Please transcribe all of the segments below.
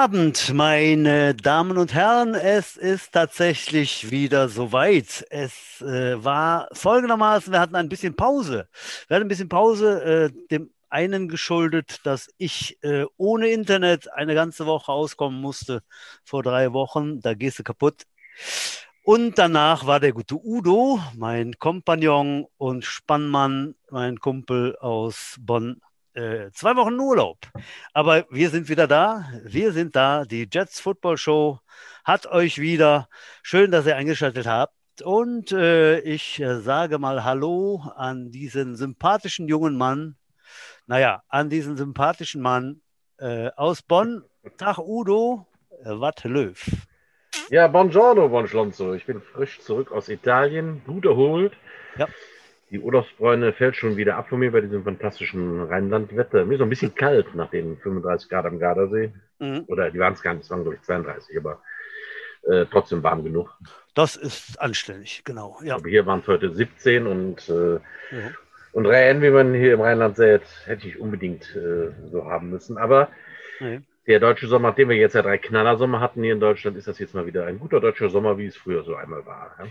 Abend, meine Damen und Herren. Es ist tatsächlich wieder soweit. Es äh, war folgendermaßen, wir hatten ein bisschen Pause. Wir hatten ein bisschen Pause, äh, dem einen geschuldet, dass ich äh, ohne Internet eine ganze Woche auskommen musste vor drei Wochen. Da gehst du kaputt. Und danach war der gute Udo, mein Kompagnon und Spannmann, mein Kumpel aus Bonn, äh, zwei Wochen Urlaub. Aber wir sind wieder da. Wir sind da. Die Jets Football Show hat euch wieder. Schön, dass ihr eingeschaltet habt. Und äh, ich äh, sage mal Hallo an diesen sympathischen jungen Mann. Naja, an diesen sympathischen Mann äh, aus Bonn. Tag Udo, äh, Watt Löw. Ja, buongiorno, Bonschlonzo. Ich bin frisch zurück aus Italien, gut erholt. Ja. Die Urlaubsbräune fällt schon wieder ab von mir bei diesem fantastischen Rheinlandwetter. Mir ist so ein bisschen kalt nach den 35 Grad am Gardasee. Mhm. Oder die waren es gar nicht, es waren glaube ich 32, aber äh, trotzdem warm genug. Das ist anständig, genau. Ja. Aber hier waren es heute 17 und, äh, mhm. und Rhein, wie man hier im Rheinland sät, hätte ich unbedingt äh, so haben müssen. Aber mhm. der deutsche Sommer, nachdem wir jetzt ja drei Knallersommer hatten hier in Deutschland, ist das jetzt mal wieder ein guter deutscher Sommer, wie es früher so einmal war. Ja?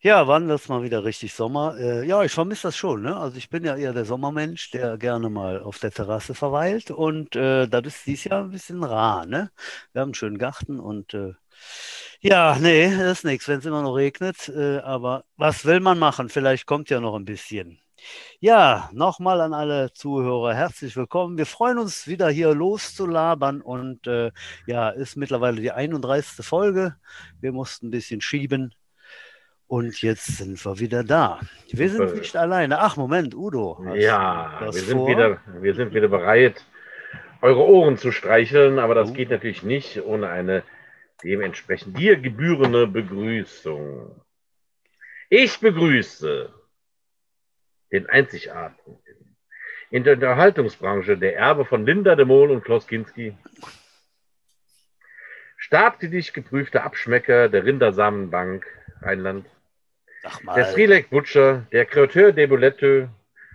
Ja, wann wird es mal wieder richtig Sommer? Äh, ja, ich vermisse das schon. Ne? Also ich bin ja eher der Sommermensch, der gerne mal auf der Terrasse verweilt. Und äh, das ist dieses Jahr ein bisschen rar. Ne? Wir haben einen schönen Garten und äh, ja, nee, das ist nichts, wenn es immer noch regnet. Äh, aber was will man machen? Vielleicht kommt ja noch ein bisschen. Ja, nochmal an alle Zuhörer herzlich willkommen. Wir freuen uns wieder hier loszulabern und äh, ja, ist mittlerweile die 31. Folge. Wir mussten ein bisschen schieben. Und jetzt sind wir wieder da. Wir sind nicht alleine. Ach, Moment, Udo. Ja, wir sind, wieder, wir sind wieder bereit, eure Ohren zu streicheln, aber das uh. geht natürlich nicht ohne eine dementsprechend dir gebührende Begrüßung. Ich begrüße den einzigartigen in der Unterhaltungsbranche, der Erbe von Linda de Mol und Klaus Kinski. Startkritisch geprüfter Abschmecker der Rindersamenbank Rheinland der Strilek Butcher, der Kreateur de Bulette,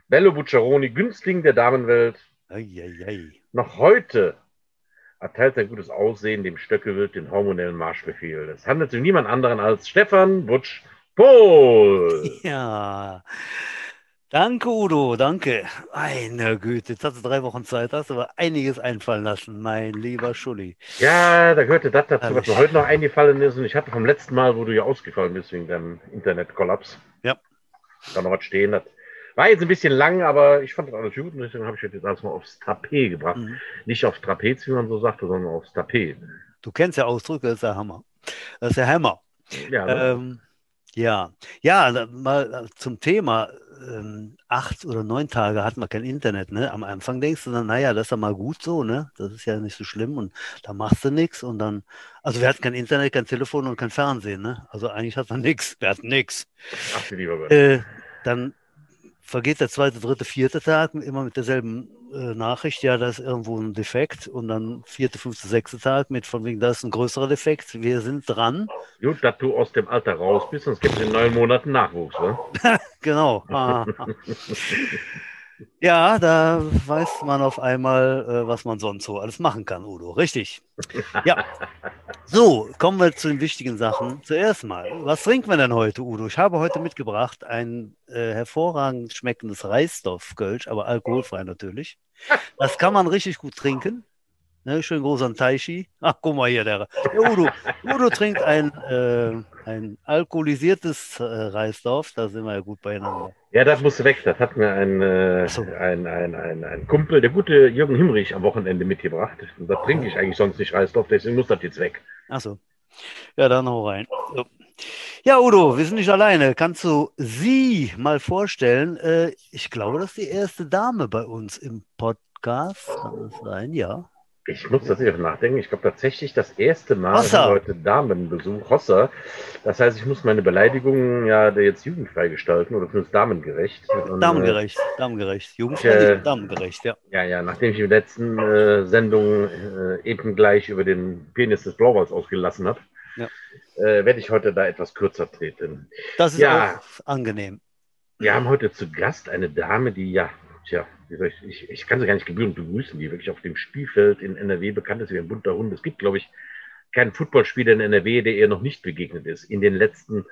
Bello Bucciaroni, Günstling der Damenwelt. Ei, ei, ei. Noch heute erteilt sein gutes Aussehen dem Stöckewild den hormonellen Marschbefehl. Es handelt sich um niemand anderen als Stefan Butsch Pohl. Ja, Danke, Udo, danke. Meine Güte, jetzt hast du drei Wochen Zeit, hast du aber einiges einfallen lassen, mein lieber Schulli. Ja, da gehörte das dazu, was mir heute noch eingefallen ist. Und ich hatte vom letzten Mal, wo du ja ausgefallen bist wegen deinem Internetkollaps, ja. da noch was stehen. Das war jetzt ein bisschen lang, aber ich fand das alles gut und deswegen habe ich jetzt alles mal aufs Tapet gebracht. Mhm. Nicht aufs Trapez, wie man so sagte, sondern aufs Tapet. Du kennst ja Ausdrücke, das ist der Hammer. Das ist der Hammer. Ja, ne? ähm, ja, ja, mal zum Thema ähm, acht oder neun Tage hat man kein Internet. Ne? Am Anfang denkst du dann, naja, das ist ja mal gut so, ne? Das ist ja nicht so schlimm und da machst du nichts und dann, also wir hatten kein Internet, kein Telefon und kein Fernsehen, ne? Also eigentlich hat man nichts, wir hatten nichts. Ach, lieber Gott. Äh, dann vergeht der zweite, dritte, vierte Tag immer mit derselben äh, Nachricht, ja, da ist irgendwo ein Defekt und dann vierte, fünfte, sechste Tag mit von wegen, da ist ein größerer Defekt, wir sind dran. Gut, dass du aus dem Alter raus bist, sonst gibt es in neun Monaten Nachwuchs, ne? genau. Ja, da weiß man auf einmal, äh, was man sonst so alles machen kann, Udo. Richtig. Ja. So, kommen wir zu den wichtigen Sachen. Zuerst mal, was trinken wir denn heute, Udo? Ich habe heute mitgebracht ein äh, hervorragend schmeckendes Reisdorf-Kölsch, aber alkoholfrei natürlich. Das kann man richtig gut trinken. Ne, schön groß an Taichi. Ach, guck mal hier, der, der Udo. Udo trinkt ein, äh, ein alkoholisiertes äh, Reisdorf. Da sind wir ja gut beieinander. Ja, das muss weg. Das hat mir ein, äh, so. ein, ein, ein, ein, Kumpel, der gute Jürgen Himmrich, am Wochenende mitgebracht. Da trinke ich eigentlich sonst nicht Reisdorf, deswegen muss das jetzt weg. Achso. Ja, dann hau rein. So. Ja, Udo, wir sind nicht alleine. Kannst du sie mal vorstellen? Äh, ich glaube, das ist die erste Dame bei uns im Podcast. Kann das sein? Ja. Ich muss tatsächlich nachdenken. Ich glaube tatsächlich das erste Mal Hossa. heute Damenbesuch. Hossa. Das heißt, ich muss meine Beleidigungen ja jetzt jugendfrei gestalten oder zumindest damengerecht. Und, damengerecht, äh, damengerecht. Jugendfrei, äh, damengerecht, ja. Ja, ja. Nachdem ich in der letzten äh, Sendung äh, eben gleich über den Penis des Blauwalds ausgelassen habe, ja. Äh, werde ich heute da etwas kürzer treten. Das ist ja, auch angenehm. Wir haben heute zu Gast eine Dame, die ja tja, ich, ich, ich, kann sie gar nicht gebührend begrüßen, die wirklich auf dem Spielfeld in NRW bekannt ist wie ein bunter Hund. Es gibt, glaube ich, keinen Footballspieler in NRW, der ihr noch nicht begegnet ist. In den letzten,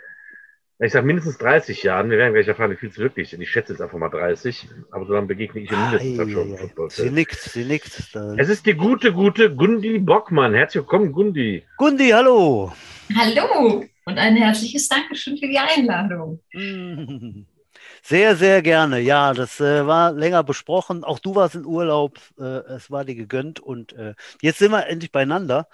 ich sage mindestens 30 Jahren. Wir werden gleich erfahren, wie viel es wirklich sind. Ich schätze jetzt einfach mal 30. Aber so lange begegne ich mindestens ah, schon Football. Sie nickt, sie nickt. Es ist die gute, gute Gundi Bockmann. Herzlich willkommen, Gundi. Gundi, hallo. Hallo und ein herzliches Dankeschön für die Einladung. Sehr, sehr gerne. Ja, das äh, war länger besprochen. Auch du warst in Urlaub. Äh, es war dir gegönnt. Und äh, jetzt sind wir endlich beieinander.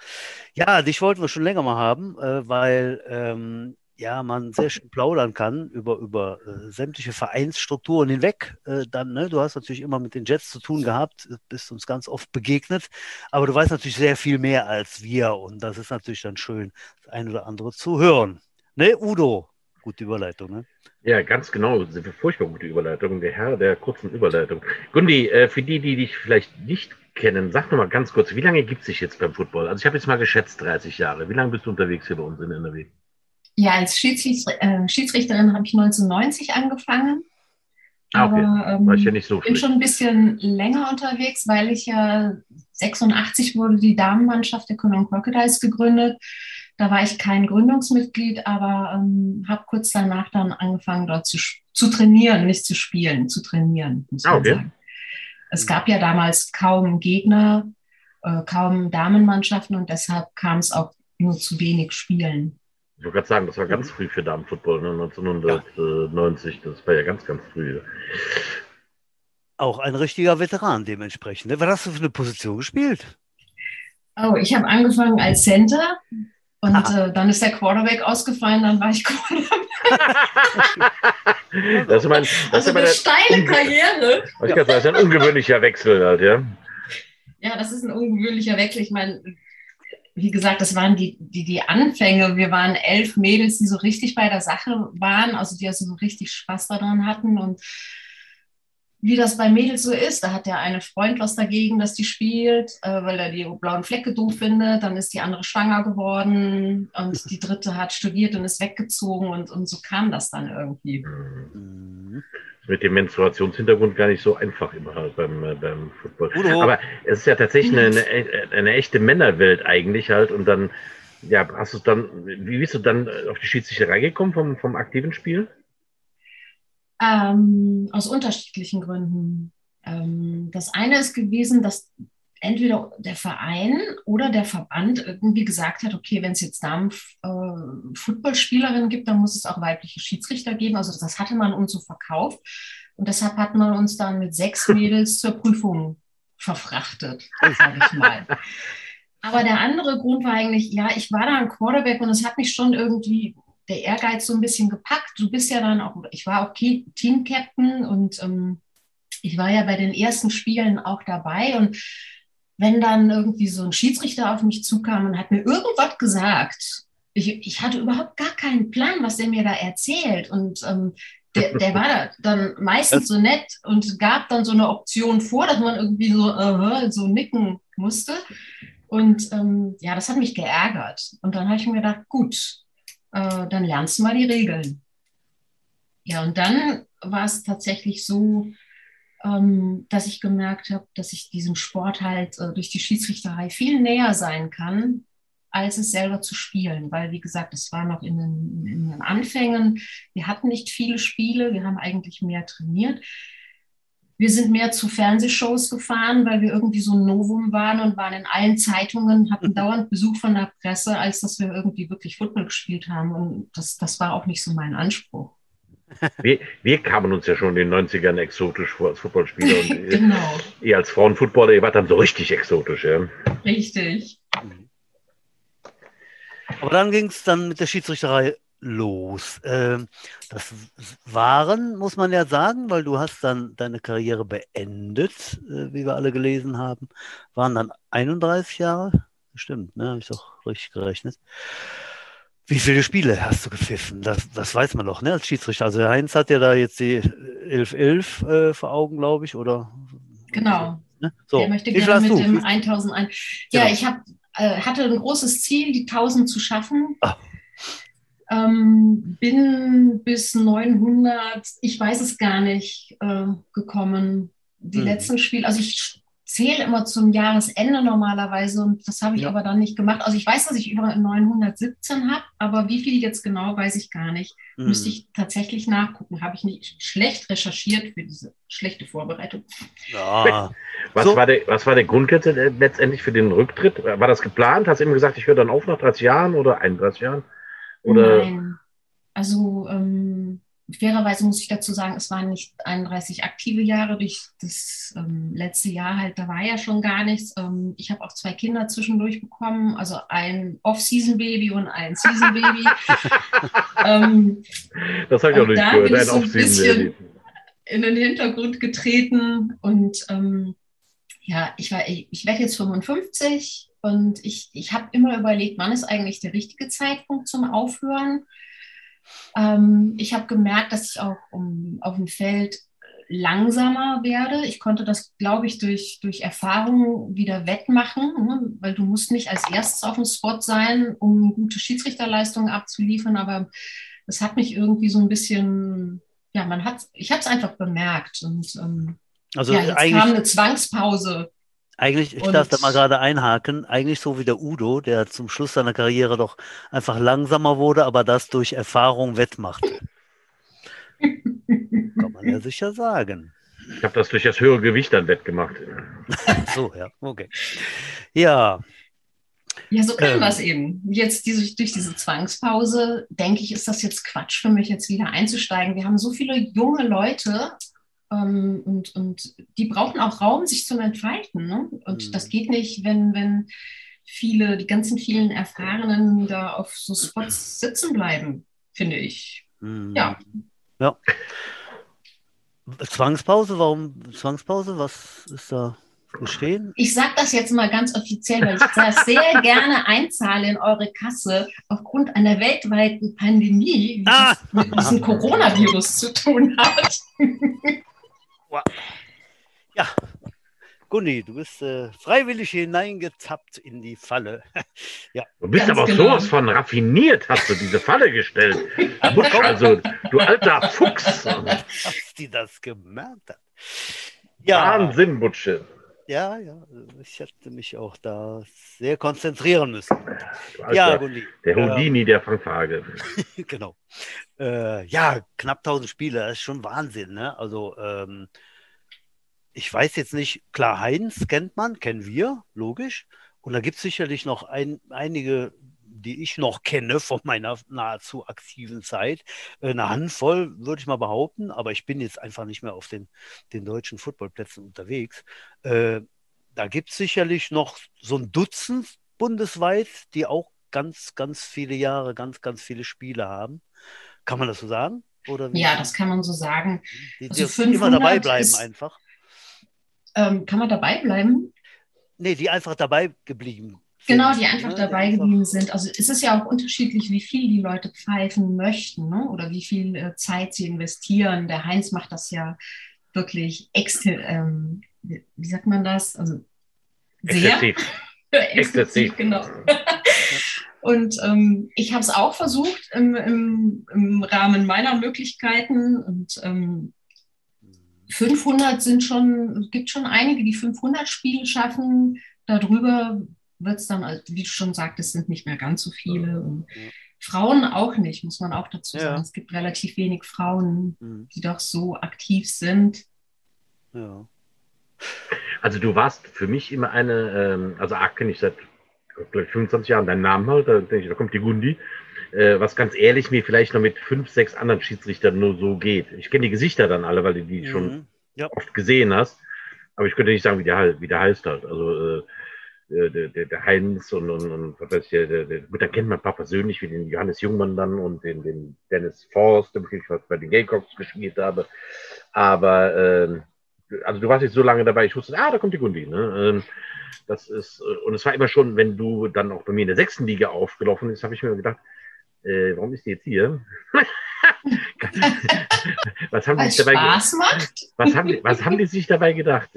Ja, dich wollten wir schon länger mal haben, äh, weil ähm, ja, man sehr schön plaudern kann über, über äh, sämtliche Vereinsstrukturen hinweg. Äh, dann, ne, du hast natürlich immer mit den Jets zu tun gehabt, bist uns ganz oft begegnet, aber du weißt natürlich sehr viel mehr als wir und das ist natürlich dann schön, das eine oder andere zu hören. Ne, Udo? Gute Überleitung, ne? Ja, ganz genau. Furchtbar gute Überleitung. Der Herr der kurzen Überleitung. Gundi, äh, für die, die dich vielleicht nicht kennen, sag noch mal ganz kurz, wie lange gibt es dich jetzt beim Football? Also ich habe jetzt mal geschätzt 30 Jahre. Wie lange bist du unterwegs hier bei uns in NRW? Ja, als Schiedsrichter, äh, Schiedsrichterin habe ich 1990 angefangen. Ah, okay. Aber ähm, War ich ja nicht so bin schon ein bisschen länger unterwegs, weil ich ja 86 wurde die Damenmannschaft der Cologne Crocodiles gegründet. Da war ich kein Gründungsmitglied, aber ähm, habe kurz danach dann angefangen, dort zu, zu trainieren, nicht zu spielen, zu trainieren, muss ah, man okay. sagen. Es gab ja damals kaum Gegner, äh, kaum Damenmannschaften und deshalb kam es auch nur zu wenig Spielen. Ich wollte gerade sagen, das war ganz früh für Damenfootball, ne? 1990, ja. das war ja ganz, ganz früh. Auch ein richtiger Veteran dementsprechend. Ne? Was hast du für eine Position gespielt? Oh, ich habe angefangen als Center und äh, dann ist der Quarterback ausgefallen, dann war ich Quarterback. das ist, mein, das also ist eine steile Karriere. Ich kann sagen, das ist ein ungewöhnlicher Wechsel halt, ja. Ja, das ist ein ungewöhnlicher Wechsel. Ich meine, wie gesagt, das waren die, die, die Anfänge. Wir waren elf Mädels, die so richtig bei der Sache waren, also die also so richtig Spaß daran hatten und wie das bei Mädels so ist. Da hat der eine Freund was dagegen, dass die spielt, äh, weil er die blauen Flecke doof findet. Dann ist die andere schwanger geworden und die dritte hat studiert und ist weggezogen und, und so kam das dann irgendwie. Mhm. Mit dem Menstruationshintergrund gar nicht so einfach immer halt beim, äh, beim Football. Udo. Aber es ist ja tatsächlich eine, eine, eine echte Männerwelt eigentlich halt und dann, ja, hast du dann, wie bist du dann auf die Schiedsrichterei gekommen vom, vom aktiven Spiel? Ähm, aus unterschiedlichen Gründen. Ähm, das eine ist gewesen, dass entweder der Verein oder der Verband irgendwie gesagt hat, okay, wenn es jetzt Damen äh, Footballspielerinnen gibt, dann muss es auch weibliche Schiedsrichter geben. Also das hatte man uns so verkauft. Und deshalb hat man uns dann mit sechs Mädels zur Prüfung verfrachtet, sage ich mal. Aber der andere Grund war eigentlich, ja, ich war da ein Quarterback und es hat mich schon irgendwie der Ehrgeiz so ein bisschen gepackt. Du bist ja dann auch, ich war auch Team-Captain und ähm, ich war ja bei den ersten Spielen auch dabei. Und wenn dann irgendwie so ein Schiedsrichter auf mich zukam und hat mir irgendwas gesagt, ich, ich hatte überhaupt gar keinen Plan, was der mir da erzählt. Und ähm, der, der war da dann meistens so nett und gab dann so eine Option vor, dass man irgendwie so, uh, so nicken musste. Und ähm, ja, das hat mich geärgert. Und dann habe ich mir gedacht, gut, äh, dann lernst du mal die Regeln. Ja, und dann war es tatsächlich so, ähm, dass ich gemerkt habe, dass ich diesem Sport halt äh, durch die Schiedsrichterei viel näher sein kann, als es selber zu spielen. Weil, wie gesagt, es war noch in den, in den Anfängen. Wir hatten nicht viele Spiele, wir haben eigentlich mehr trainiert. Wir sind mehr zu Fernsehshows gefahren, weil wir irgendwie so ein Novum waren und waren in allen Zeitungen, hatten dauernd Besuch von der Presse, als dass wir irgendwie wirklich Football gespielt haben. Und das, das war auch nicht so mein Anspruch. Wir, wir kamen uns ja schon in den 90ern exotisch vor als Footballspieler. Und genau. Ihr als Frauenfootballer, ihr wart dann so richtig exotisch, ja? Richtig. Aber dann ging es dann mit der Schiedsrichterei los. Ähm, das waren, muss man ja sagen, weil du hast dann deine Karriere beendet, äh, wie wir alle gelesen haben, waren dann 31 Jahre. Stimmt, ne? Habe ich doch richtig gerechnet. Wie viele Spiele hast du gepfiffen? Das, das weiß man doch, ne, als Schiedsrichter. Also Heinz hat ja da jetzt die 11-11 äh, vor Augen, glaube ich, oder? Genau. Ne? So. Der möchte gerne mit du? dem 1001. Ja, genau. ich hab, äh, hatte ein großes Ziel, die 1000 zu schaffen. Ach. Ähm, bin bis 900, ich weiß es gar nicht, äh, gekommen. die mhm. letzten Spiele, also ich zähle immer zum Jahresende normalerweise und das habe ich ja. aber dann nicht gemacht. Also ich weiß, dass ich über 917 habe, aber wie viel jetzt genau, weiß ich gar nicht. Mhm. Müsste ich tatsächlich nachgucken. Habe ich nicht schlecht recherchiert für diese schlechte Vorbereitung. Ja. Was, so. war der, was war der Grund letztendlich für den Rücktritt? War das geplant? Hast du immer gesagt, ich höre dann auf nach 30 Jahren oder 31 Jahren? Oder? Nein. Also ähm, fairerweise muss ich dazu sagen, es waren nicht 31 aktive Jahre. Durch das ähm, letzte Jahr halt, da war ja schon gar nichts. Ähm, ich habe auch zwei Kinder zwischendurch bekommen, also ein Off-Season-Baby und ein Season-Baby. ähm, das habe ich auch nicht da gehört, ein so Off-Season-Baby. In den Hintergrund getreten und ähm, ja, ich, war, ich, ich werde jetzt 55 und ich, ich habe immer überlegt, wann ist eigentlich der richtige Zeitpunkt zum Aufhören? Ähm, ich habe gemerkt, dass ich auch um, auf dem Feld langsamer werde. Ich konnte das, glaube ich, durch, durch Erfahrung wieder wettmachen, ne? weil du musst nicht als erstes auf dem Spot sein, um gute Schiedsrichterleistungen abzuliefern, aber es hat mich irgendwie so ein bisschen, ja, man hat, ich habe es einfach bemerkt und ähm, also ja, jetzt kam eine Zwangspause eigentlich, ich und darf da mal gerade einhaken, eigentlich so wie der Udo, der zum Schluss seiner Karriere doch einfach langsamer wurde, aber das durch Erfahrung wettmachte. Kann man ja sicher sagen. Ich habe das durch das höhere Gewicht dann wettgemacht. so, ja, okay. Ja. Ja, so kann ähm, das eben. Jetzt diese, durch diese Zwangspause, denke ich, ist das jetzt Quatsch für mich, jetzt wieder einzusteigen. Wir haben so viele junge Leute ähm, und, und die brauchen auch Raum, sich zu entfalten. Ne? Und mhm. das geht nicht, wenn, wenn viele, die ganzen vielen Erfahrenen da auf so Spots sitzen bleiben, finde ich. Mhm. Ja. Ja. Zwangspause, warum Zwangspause? Was ist da geschehen? Ich sage das jetzt mal ganz offiziell, weil ich das sehr gerne einzahle in eure Kasse aufgrund einer weltweiten Pandemie, die ah. mit diesem Coronavirus zu tun hat. Ja, Gunni, du bist äh, freiwillig hineingetappt in die Falle. ja. Du bist Ganz aber genau. sowas von raffiniert, hast du diese Falle gestellt. also, du alter Fuchs. Dass die das gemerkt hat. Ja. Wahnsinn, Butsche. Ja, ja, ich hätte mich auch da sehr konzentrieren müssen. Ja, Gunni. Der Houdini äh, der Fanfare. genau. Äh, ja, knapp 1000 Spiele, das ist schon Wahnsinn. Ne? Also, ähm, ich weiß jetzt nicht, klar, Heinz kennt man, kennen wir, logisch. Und da gibt es sicherlich noch ein, einige, die ich noch kenne von meiner nahezu aktiven Zeit. Äh, eine Handvoll, würde ich mal behaupten, aber ich bin jetzt einfach nicht mehr auf den, den deutschen Footballplätzen unterwegs. Äh, da gibt es sicherlich noch so ein Dutzend bundesweit, die auch ganz, ganz viele Jahre, ganz, ganz viele Spiele haben. Kann man das so sagen? Oder ja, das kann man so sagen. Die, die also immer dabei bleiben ist, einfach. Ähm, kann man dabei bleiben? Nee, die einfach dabei geblieben Genau, die einfach ne? dabei geblieben sind. Also es ist ja auch unterschiedlich, wie viel die Leute pfeifen möchten ne? oder wie viel äh, Zeit sie investieren. Der Heinz macht das ja wirklich extra, ähm, wie sagt man das? Also sehr exzessiv, genau. Und ähm, ich habe es auch versucht im, im, im, Rahmen meiner Möglichkeiten und ähm, 500 sind schon, es gibt schon einige, die 500 Spiele schaffen. Darüber wird es dann, wie du schon sagtest, sind nicht mehr ganz so viele. Und Frauen auch nicht, muss man auch dazu sagen. Ja. Es gibt relativ wenig Frauen, mhm. die doch so aktiv sind. Ja. Also du warst für mich immer eine, ähm, also A kenne ich seit glaube 25 Jahren deinen Namen halt, da denke ich, da kommt die Gundi. Äh, was ganz ehrlich mir vielleicht noch mit fünf, sechs anderen Schiedsrichtern nur so geht. Ich kenne die Gesichter dann alle, weil du die mhm. schon ja. oft gesehen hast. Aber ich könnte nicht sagen, wie der, wie der heißt halt. Also äh, der, der, der Heinz und, und, und was weiß ich, der, der, gut, da kennt man ein paar persönlich, wie den Johannes Jungmann dann und den, den Dennis Forst, den ich bei den Gamecocks gespielt habe. Aber äh, also du warst jetzt so lange dabei, ich wusste, ah, da kommt die Gundi. Ne? Ähm, das ist, äh, und es war immer schon, wenn du dann auch bei mir in der sechsten Liga aufgelaufen bist, habe ich mir gedacht, äh, warum ist die jetzt hier? was haben die dabei Spaß macht? Was haben, die, was haben die sich dabei gedacht?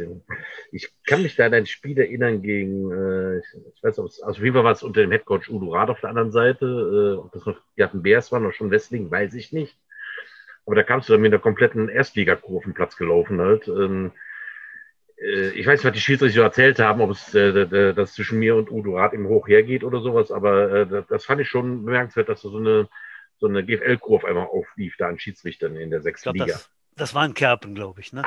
Ich kann mich da an ein Spiel erinnern gegen, äh, ich weiß nicht, also wie war was unter dem Headcoach Udo Rad auf der anderen Seite, äh, ob das noch hatten Bears waren oder schon Westling, weiß ich nicht. Aber da kamst du dann mit einer kompletten Erstligakurve auf den Platz gelaufen halt. Ähm, äh, ich weiß nicht, was die Schiedsrichter erzählt haben, ob es äh, das zwischen mir und Udo Rath im Hoch hergeht oder sowas, aber äh, das fand ich schon bemerkenswert, dass so eine, so eine GFL-Crew auf einmal auflief, da an Schiedsrichtern in der sechsten Liga. Das, das war ein Kerpen, glaube ich, ne?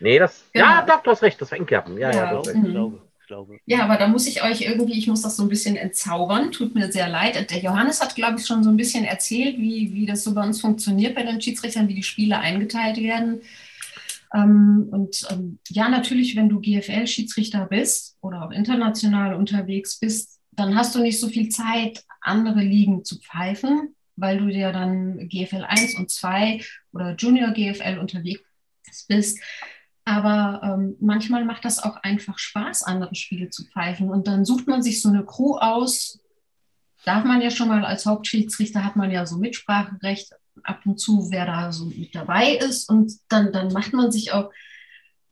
Nee, das. Genau. Ja, doch, du hast recht, das war ein Kerpen. Ja, ja, ja ich glaube. Glaube. Ja, aber da muss ich euch irgendwie, ich muss das so ein bisschen entzaubern. Tut mir sehr leid. Der Johannes hat, glaube ich, schon so ein bisschen erzählt, wie, wie das so bei uns funktioniert bei den Schiedsrichtern, wie die Spiele eingeteilt werden. Ähm, und ähm, ja, natürlich, wenn du GFL-Schiedsrichter bist oder auch international unterwegs bist, dann hast du nicht so viel Zeit, andere Ligen zu pfeifen, weil du ja dann GFL 1 und 2 oder Junior GFL unterwegs bist. Aber ähm, manchmal macht das auch einfach Spaß, andere Spiele zu pfeifen. Und dann sucht man sich so eine Crew aus. Darf man ja schon mal als Hauptschiedsrichter, hat man ja so Mitspracherecht ab und zu, wer da so mit dabei ist. Und dann, dann macht man sich auch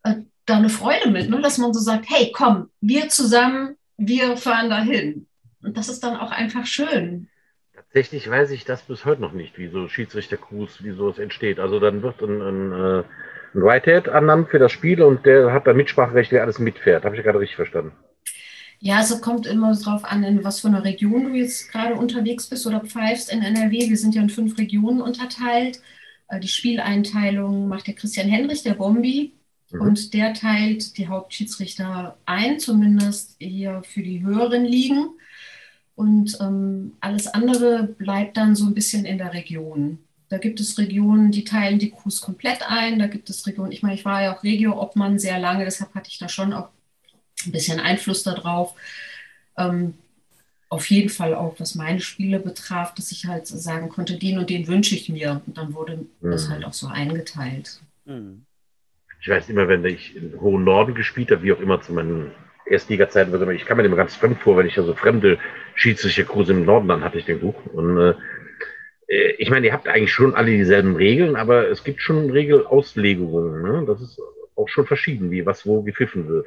äh, da eine Freude mit, ne? dass man so sagt, hey, komm, wir zusammen, wir fahren dahin. Und das ist dann auch einfach schön. Tatsächlich weiß ich das bis heute noch nicht, wie so Schiedsrichter-Crews, wie sowas entsteht. Also dann wird ein, ein, äh, ein Whitehead ernannt für das Spiel und der hat dann Mitspracherecht, der alles mitfährt. Habe ich gerade richtig verstanden? Ja, es kommt immer darauf an, in was für einer Region du jetzt gerade unterwegs bist oder pfeifst in NRW. Wir sind ja in fünf Regionen unterteilt. Äh, die Spieleinteilung macht der Christian Henrich, der Bombi. Mhm. Und der teilt die Hauptschiedsrichter ein, zumindest hier für die höheren Ligen. Und ähm, alles andere bleibt dann so ein bisschen in der Region. Da gibt es Regionen, die teilen die Crews komplett ein. Da gibt es Regionen, ich meine, ich war ja auch Regio-Obmann sehr lange, deshalb hatte ich da schon auch ein bisschen Einfluss darauf. Ähm, auf jeden Fall auch, was meine Spiele betraf, dass ich halt sagen konnte, den und den wünsche ich mir. Und dann wurde mhm. das halt auch so eingeteilt. Mhm. Ich weiß immer, wenn ich im hohen Norden gespielt habe, wie auch immer zu meinen Erstliga-Zeiten, ich kam mir immer ganz fremd vor, wenn ich da so fremde schiedsrichter Kurse im Norden, dann hatte ich den Buch. Und äh, äh, ich meine, ihr habt eigentlich schon alle dieselben Regeln, aber es gibt schon Regelauslegungen. Ne? Das ist auch schon verschieden, wie was wo gepfiffen wird.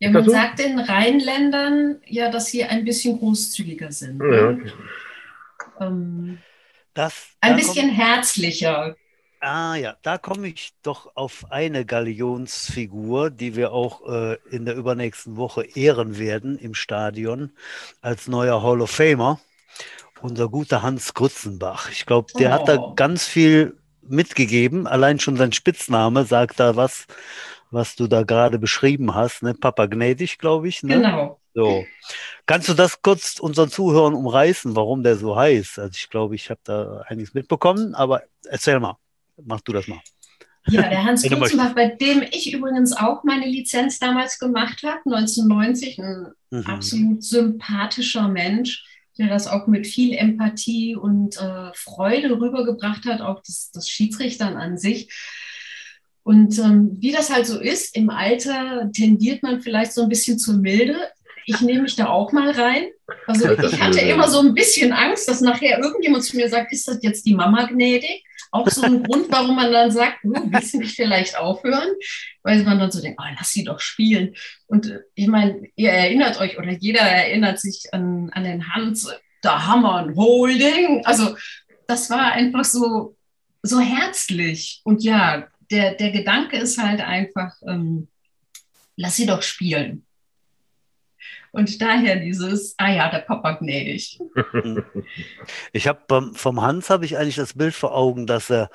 Ja, man so? sagt den Rheinländern ja, dass sie ein bisschen großzügiger sind. Ja, okay. ähm, das, ein bisschen kommt, herzlicher. Ah ja, da komme ich doch auf eine Galionsfigur, die wir auch äh, in der übernächsten Woche ehren werden im Stadion als neuer Hall of Famer. Unser guter Hans Grützenbach. Ich glaube, der oh. hat da oh. ganz viel mitgegeben. Allein schon sein Spitzname sagt da was, was du da gerade beschrieben hast, ne? Papa gnädig, glaube ich. Ne? Genau. So. Kannst du das kurz unseren Zuhörern umreißen, warum der so heißt? Also ich glaube, ich habe da einiges mitbekommen, aber erzähl mal. Mach du das mal. Ja, der Hans Grützenbach, bei dem ich übrigens auch meine Lizenz damals gemacht habe, 1990, ein mhm. absolut sympathischer Mensch, der das auch mit viel Empathie und äh, Freude rübergebracht hat, auch das, das Schiedsrichtern an sich. Und ähm, wie das halt so ist, im Alter tendiert man vielleicht so ein bisschen zur Milde. Ich nehme mich da auch mal rein. Also ich hatte immer so ein bisschen Angst, dass nachher irgendjemand zu mir sagt, ist das jetzt die Mama gnädig? Auch so ein Grund, warum man dann sagt, oh, willst du nicht vielleicht aufhören? Weil man dann so denkt, oh, lass sie doch spielen. Und äh, ich meine, ihr erinnert euch oder jeder erinnert sich an, an den Hans, da haben wir ein Holding. Also das war einfach so, so herzlich. Und ja, der, der Gedanke ist halt einfach, ähm, lass sie doch spielen. Und daher dieses, ah ja, der Papa gnädig. Ich habe vom Hans habe ich eigentlich das Bild vor Augen, dass er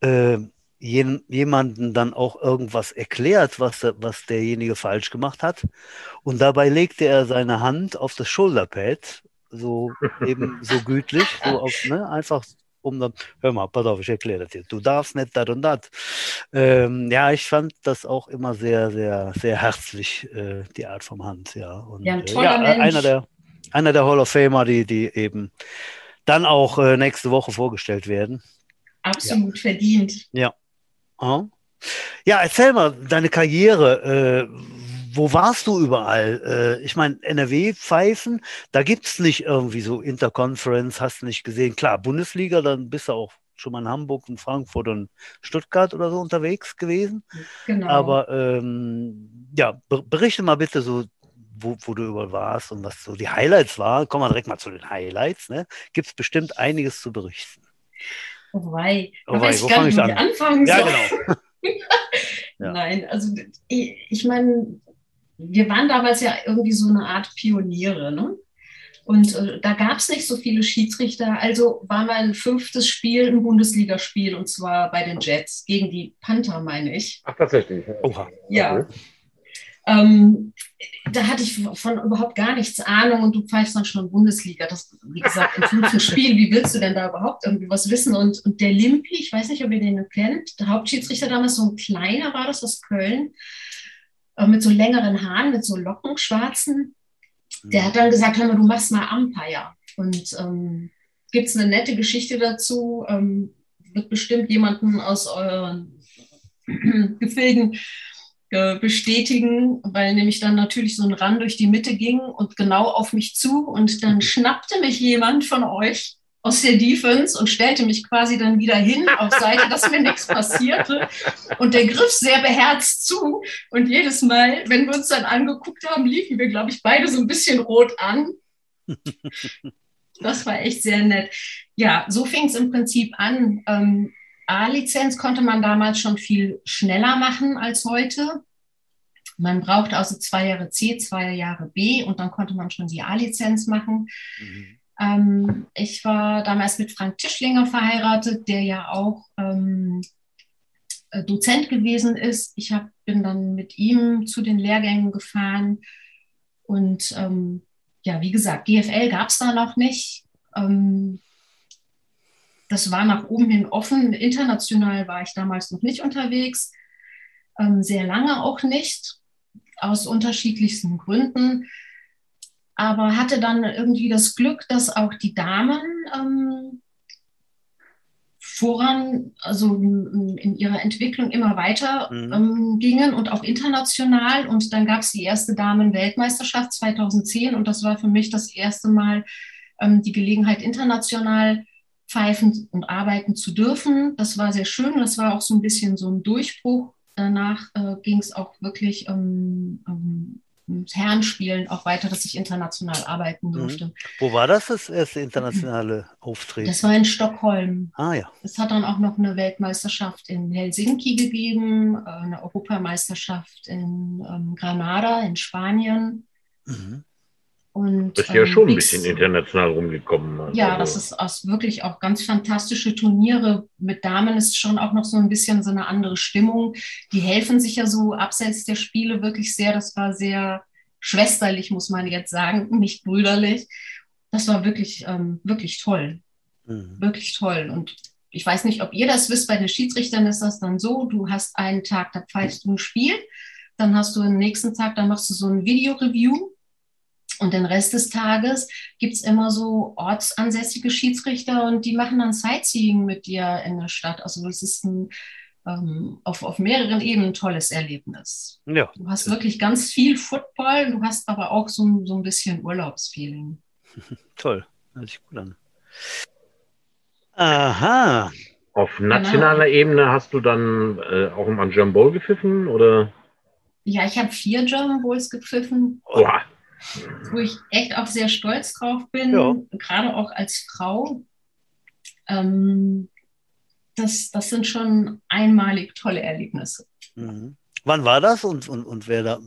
äh, jemanden dann auch irgendwas erklärt, was, was derjenige falsch gemacht hat. Und dabei legte er seine Hand auf das Schulterpad, so eben so gütlich, so auf, ne, einfach um dann, hör mal, pass auf, ich erkläre das jetzt. Du darfst nicht das und das. Ähm, ja, ich fand das auch immer sehr, sehr, sehr herzlich, äh, die Art vom Hans, ja. Und, ja, ein äh, toller äh, ja, Mensch. Einer der, einer der Hall of Famer, die, die eben dann auch äh, nächste Woche vorgestellt werden. Absolut ja. verdient. Ja. Ja, erzähl mal deine Karriere. Äh, wo warst du überall? Äh, ich meine, NRW-Pfeifen, da gibt es nicht irgendwie so Interconference, hast du nicht gesehen. Klar, Bundesliga, dann bist du auch schon mal in Hamburg und Frankfurt und Stuttgart oder so unterwegs gewesen. Genau. Aber ähm, ja, berichte mal bitte so, wo, wo, du überall warst und was so die Highlights waren. Kommen wir direkt mal zu den Highlights. Ne? Gibt es bestimmt einiges zu berichten. Oh wei, oh wei, weiß ich gar nicht, wo ich anfangen soll. Ja, genau. Ja. Nein, also ich, ich meine, wir waren damals ja irgendwie so eine Art Pioniere, ne? Und äh, da gab es nicht so viele Schiedsrichter. Also war mein fünftes Spiel ein Bundesligaspiel und zwar bei den Jets gegen die Panther, meine ich. Ach, tatsächlich. Oha. Ja. Okay. Ähm, da hatte ich von überhaupt gar nichts Ahnung und du pfeifst dann schon Bundesliga. Das, wie gesagt, im fünften Spiel, wie willst du denn da überhaupt irgendwie was wissen? Und, und der Limpi, ich weiß nicht, ob ihr den kennt, der Hauptschiedsrichter damals, so ein kleiner war das aus Köln, mit so längeren Haaren, mit so Locken, schwarzen. Der hat dann gesagt, hör mal, du machst mal Umpire. Und ähm, gibt es eine nette Geschichte dazu? Ähm, wird bestimmt jemanden aus euren Gefilden äh, bestätigen, weil nämlich dann natürlich so ein Rand durch die Mitte ging und genau auf mich zu und dann schnappte mich jemand von euch aus der Defense und stellte mich quasi dann wieder hin auf Seite, dass mir nichts passierte. Und der griff sehr beherzt zu. Und jedes Mal, wenn wir uns dann angeguckt haben, liefen wir, glaube ich, beide so ein bisschen rot an. Das war echt sehr nett. Ja, so fing es im Prinzip an. Ähm, A-Lizenz konnte man damals schon viel schneller machen als heute. Man brauchte also zwei Jahre C, zwei Jahre B und dann konnte man schon die A-Lizenz machen. Mhm. Ähm, ich war damals mit Frank Tischlinger verheiratet, der ja auch ähm, äh, Dozent gewesen ist. Ich hab, bin dann mit ihm zu den Lehrgängen gefahren. Und ähm, ja, wie gesagt, GFL gab es da noch nicht. Ähm, das war nach oben hin offen. International war ich damals noch nicht unterwegs, ähm, sehr lange auch nicht, aus unterschiedlichsten Gründen. Aber hatte dann irgendwie das Glück, dass auch die Damen ähm, voran, also in ihrer Entwicklung immer weiter mhm. ähm, gingen und auch international. Und dann gab es die erste Damen-Weltmeisterschaft 2010 und das war für mich das erste Mal ähm, die Gelegenheit, international pfeifen und arbeiten zu dürfen. Das war sehr schön. Das war auch so ein bisschen so ein Durchbruch. Danach äh, ging es auch wirklich um, um, ums Herrenspielen auch weiter, dass ich international arbeiten mhm. durfte. Mhm. Wo war das, das erste internationale Auftreten? Das war in Stockholm. Ah ja. Es hat dann auch noch eine Weltmeisterschaft in Helsinki gegeben, äh, eine Europameisterschaft in ähm, Granada in Spanien. Mhm. Und, Bist ja ähm, schon ein bisschen international rumgekommen. Also. Ja, das ist aus wirklich auch ganz fantastische Turniere. Mit Damen ist schon auch noch so ein bisschen so eine andere Stimmung. Die helfen sich ja so abseits der Spiele wirklich sehr. Das war sehr schwesterlich, muss man jetzt sagen, nicht brüderlich. Das war wirklich, ähm, wirklich toll. Mhm. Wirklich toll. Und ich weiß nicht, ob ihr das wisst, bei den Schiedsrichtern ist das dann so, du hast einen Tag, da pfeifst du ein Spiel, dann hast du den nächsten Tag, da machst du so ein Video-Review und den Rest des Tages gibt es immer so ortsansässige Schiedsrichter und die machen dann Sightseeing mit dir in der Stadt. Also das ist ein ähm, auf, auf mehreren Ebenen ein tolles Erlebnis. Ja. Du hast wirklich ganz viel Football, du hast aber auch so, so ein bisschen Urlaubsfeeling. Toll, hört sich gut an. Aha. Auf nationaler genau. Ebene hast du dann äh, auch im German Bowl gepfiffen, oder? Ja, ich habe vier German Bowls gepfiffen. Boah wo ich echt auch sehr stolz drauf bin, ja. gerade auch als Frau. Ähm, das, das sind schon einmalig tolle Erlebnisse. Mhm. Wann war das und, und, und wer da,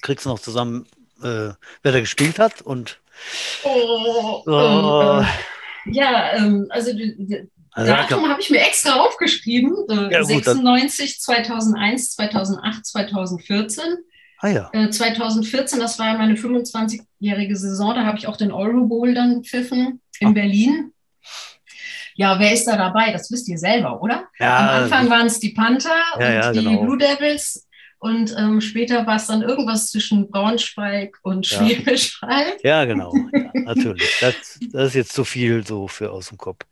kriegst du noch zusammen, äh, wer da gespielt hat? Und, oh, oh. Ähm, äh, ja, ähm, also also, Datum habe ich mir extra aufgeschrieben. Äh, ja, 96, gut, 2001, 2008, 2014. Ah, ja. 2014, äh, das war meine 25-jährige Saison, da habe ich auch den Euro Bowl dann gepfiffen in Ach. Berlin. Ja, wer ist da dabei? Das wisst ihr selber, oder? Ja, Am Anfang waren es die Panther ja, und ja, die genau. Blue Devils und ähm, später war es dann irgendwas zwischen Braunschweig und Schwäbisch Hall. Ja, genau. Ja, natürlich. Das, das, ist jetzt zu viel so für aus dem Kopf.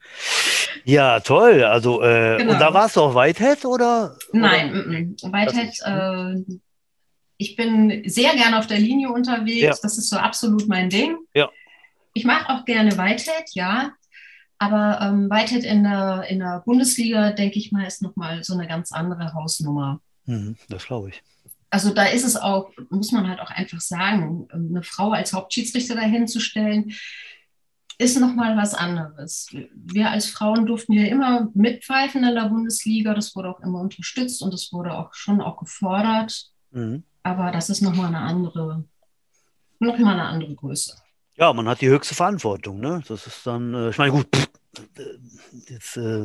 Ja, toll. Also, äh, genau. und da warst du auch Whitehead oder? Nein, oder? M -m. Whitehead äh, ich bin sehr gerne auf der Linie unterwegs. Ja. Das ist so absolut mein Ding. Ja. Ich mache auch gerne Whitehead, ja. Aber ähm, Whitehead in der, in der Bundesliga, denke ich mal, ist nochmal so eine ganz andere Hausnummer. Mhm, das glaube ich. Also da ist es auch, muss man halt auch einfach sagen, eine Frau als Hauptschiedsrichter dahin zu stellen, ist nochmal was anderes. Wir als Frauen durften ja immer mitpfeifen in der Bundesliga. Das wurde auch immer unterstützt und das wurde auch schon auch gefordert. Mhm. Aber das ist nochmal eine andere, nochmal eine andere Größe. Ja, man hat die höchste Verantwortung. Ne? Das ist dann, äh, ich meine, gut, pff, jetzt äh,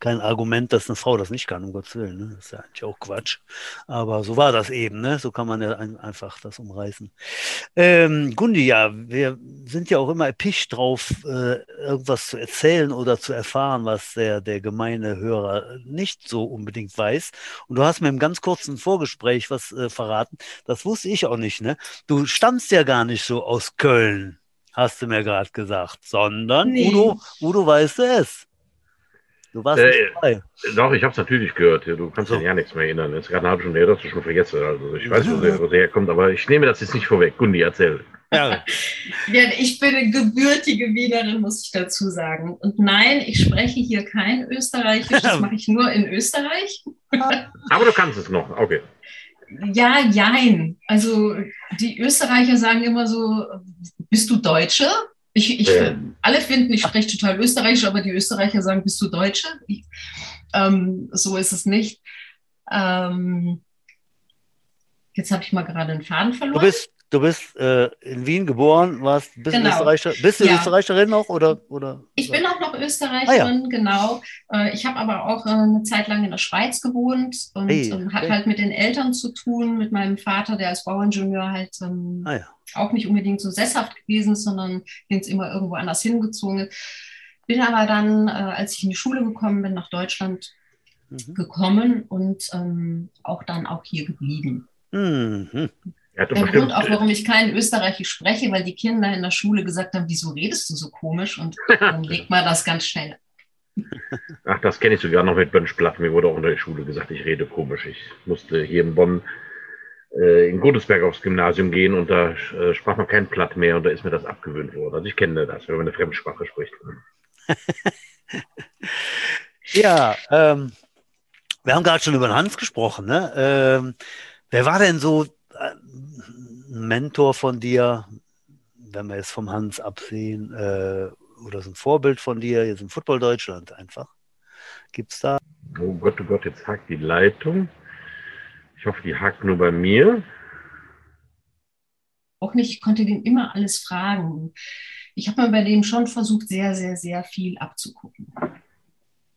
kein Argument, dass eine Frau das nicht kann, um Gottes Willen. Ne? Das ist ja eigentlich auch Quatsch. Aber so war das eben, ne? So kann man ja ein, einfach das umreißen. Ähm, Gundi, ja, wir sind ja auch immer erpicht drauf, äh, irgendwas zu erzählen oder zu erfahren, was der, der gemeine Hörer nicht so unbedingt weiß. Und du hast mir im ganz kurzen Vorgespräch was äh, verraten. Das wusste ich auch nicht, ne? Du stammst ja gar nicht so aus Köln hast du mir gerade gesagt, sondern nee. Udo, Udo weißt du es. Du warst äh, nicht dabei. Doch, ich habe es natürlich gehört. Du kannst so. dich ja nichts mehr erinnern. Es ist gerade eine halbe Stunde her, dass du schon vergessen. Also ich weiß, wo der, wo der herkommt, aber ich nehme das jetzt nicht vorweg. Gundi, erzähl. Ja. ja, ich bin eine gebürtige Wienerin, muss ich dazu sagen. Und nein, ich spreche hier kein Österreichisch, das mache ich nur in Österreich. aber du kannst es noch, okay. Ja, jein. Also die Österreicher sagen immer so, bist du Deutsche? Ich, ich, ja. Alle finden, ich spreche total Österreichisch, aber die Österreicher sagen, bist du Deutsche? Ich, ähm, so ist es nicht. Ähm, jetzt habe ich mal gerade einen Faden verloren. Du bist, Du bist äh, in Wien geboren, warst bist genau. Österreicher, bist du ja. Österreicherin noch oder oder? Ich bin auch noch Österreicherin, ah, ja. genau. Äh, ich habe aber auch äh, eine Zeit lang in der Schweiz gewohnt und hey, ähm, hat halt mit den Eltern zu tun, mit meinem Vater, der als Bauingenieur halt ähm, ah, ja. auch nicht unbedingt so sesshaft gewesen ist, sondern sind immer irgendwo anders hingezogen. Bin aber dann, äh, als ich in die Schule gekommen bin, nach Deutschland mhm. gekommen und ähm, auch dann auch hier geblieben. Mhm. Der Grund auch, warum ich kein Österreichisch spreche, weil die Kinder in der Schule gesagt haben, wieso redest du so komisch? Und dann legt man das ganz schnell. Ach, das kenne ich sogar noch mit Bönschplatt. Mir wurde auch in der Schule gesagt, ich rede komisch. Ich musste hier in Bonn äh, in Godesberg aufs Gymnasium gehen und da äh, sprach man kein Platt mehr und da ist mir das abgewöhnt worden. Also ich kenne das, wenn man eine Fremdsprache spricht. ja, ähm, wir haben gerade schon über den Hans gesprochen. Ne? Ähm, wer war denn so ein Mentor von dir, wenn wir jetzt vom Hans absehen, äh, oder so ein Vorbild von dir, jetzt im Football Deutschland einfach? Gibt es da? Oh Gott, oh Gott, jetzt hakt die Leitung. Ich hoffe, die hakt nur bei mir. Auch nicht, ich konnte den immer alles fragen. Ich habe mir bei dem schon versucht, sehr, sehr, sehr viel abzugucken.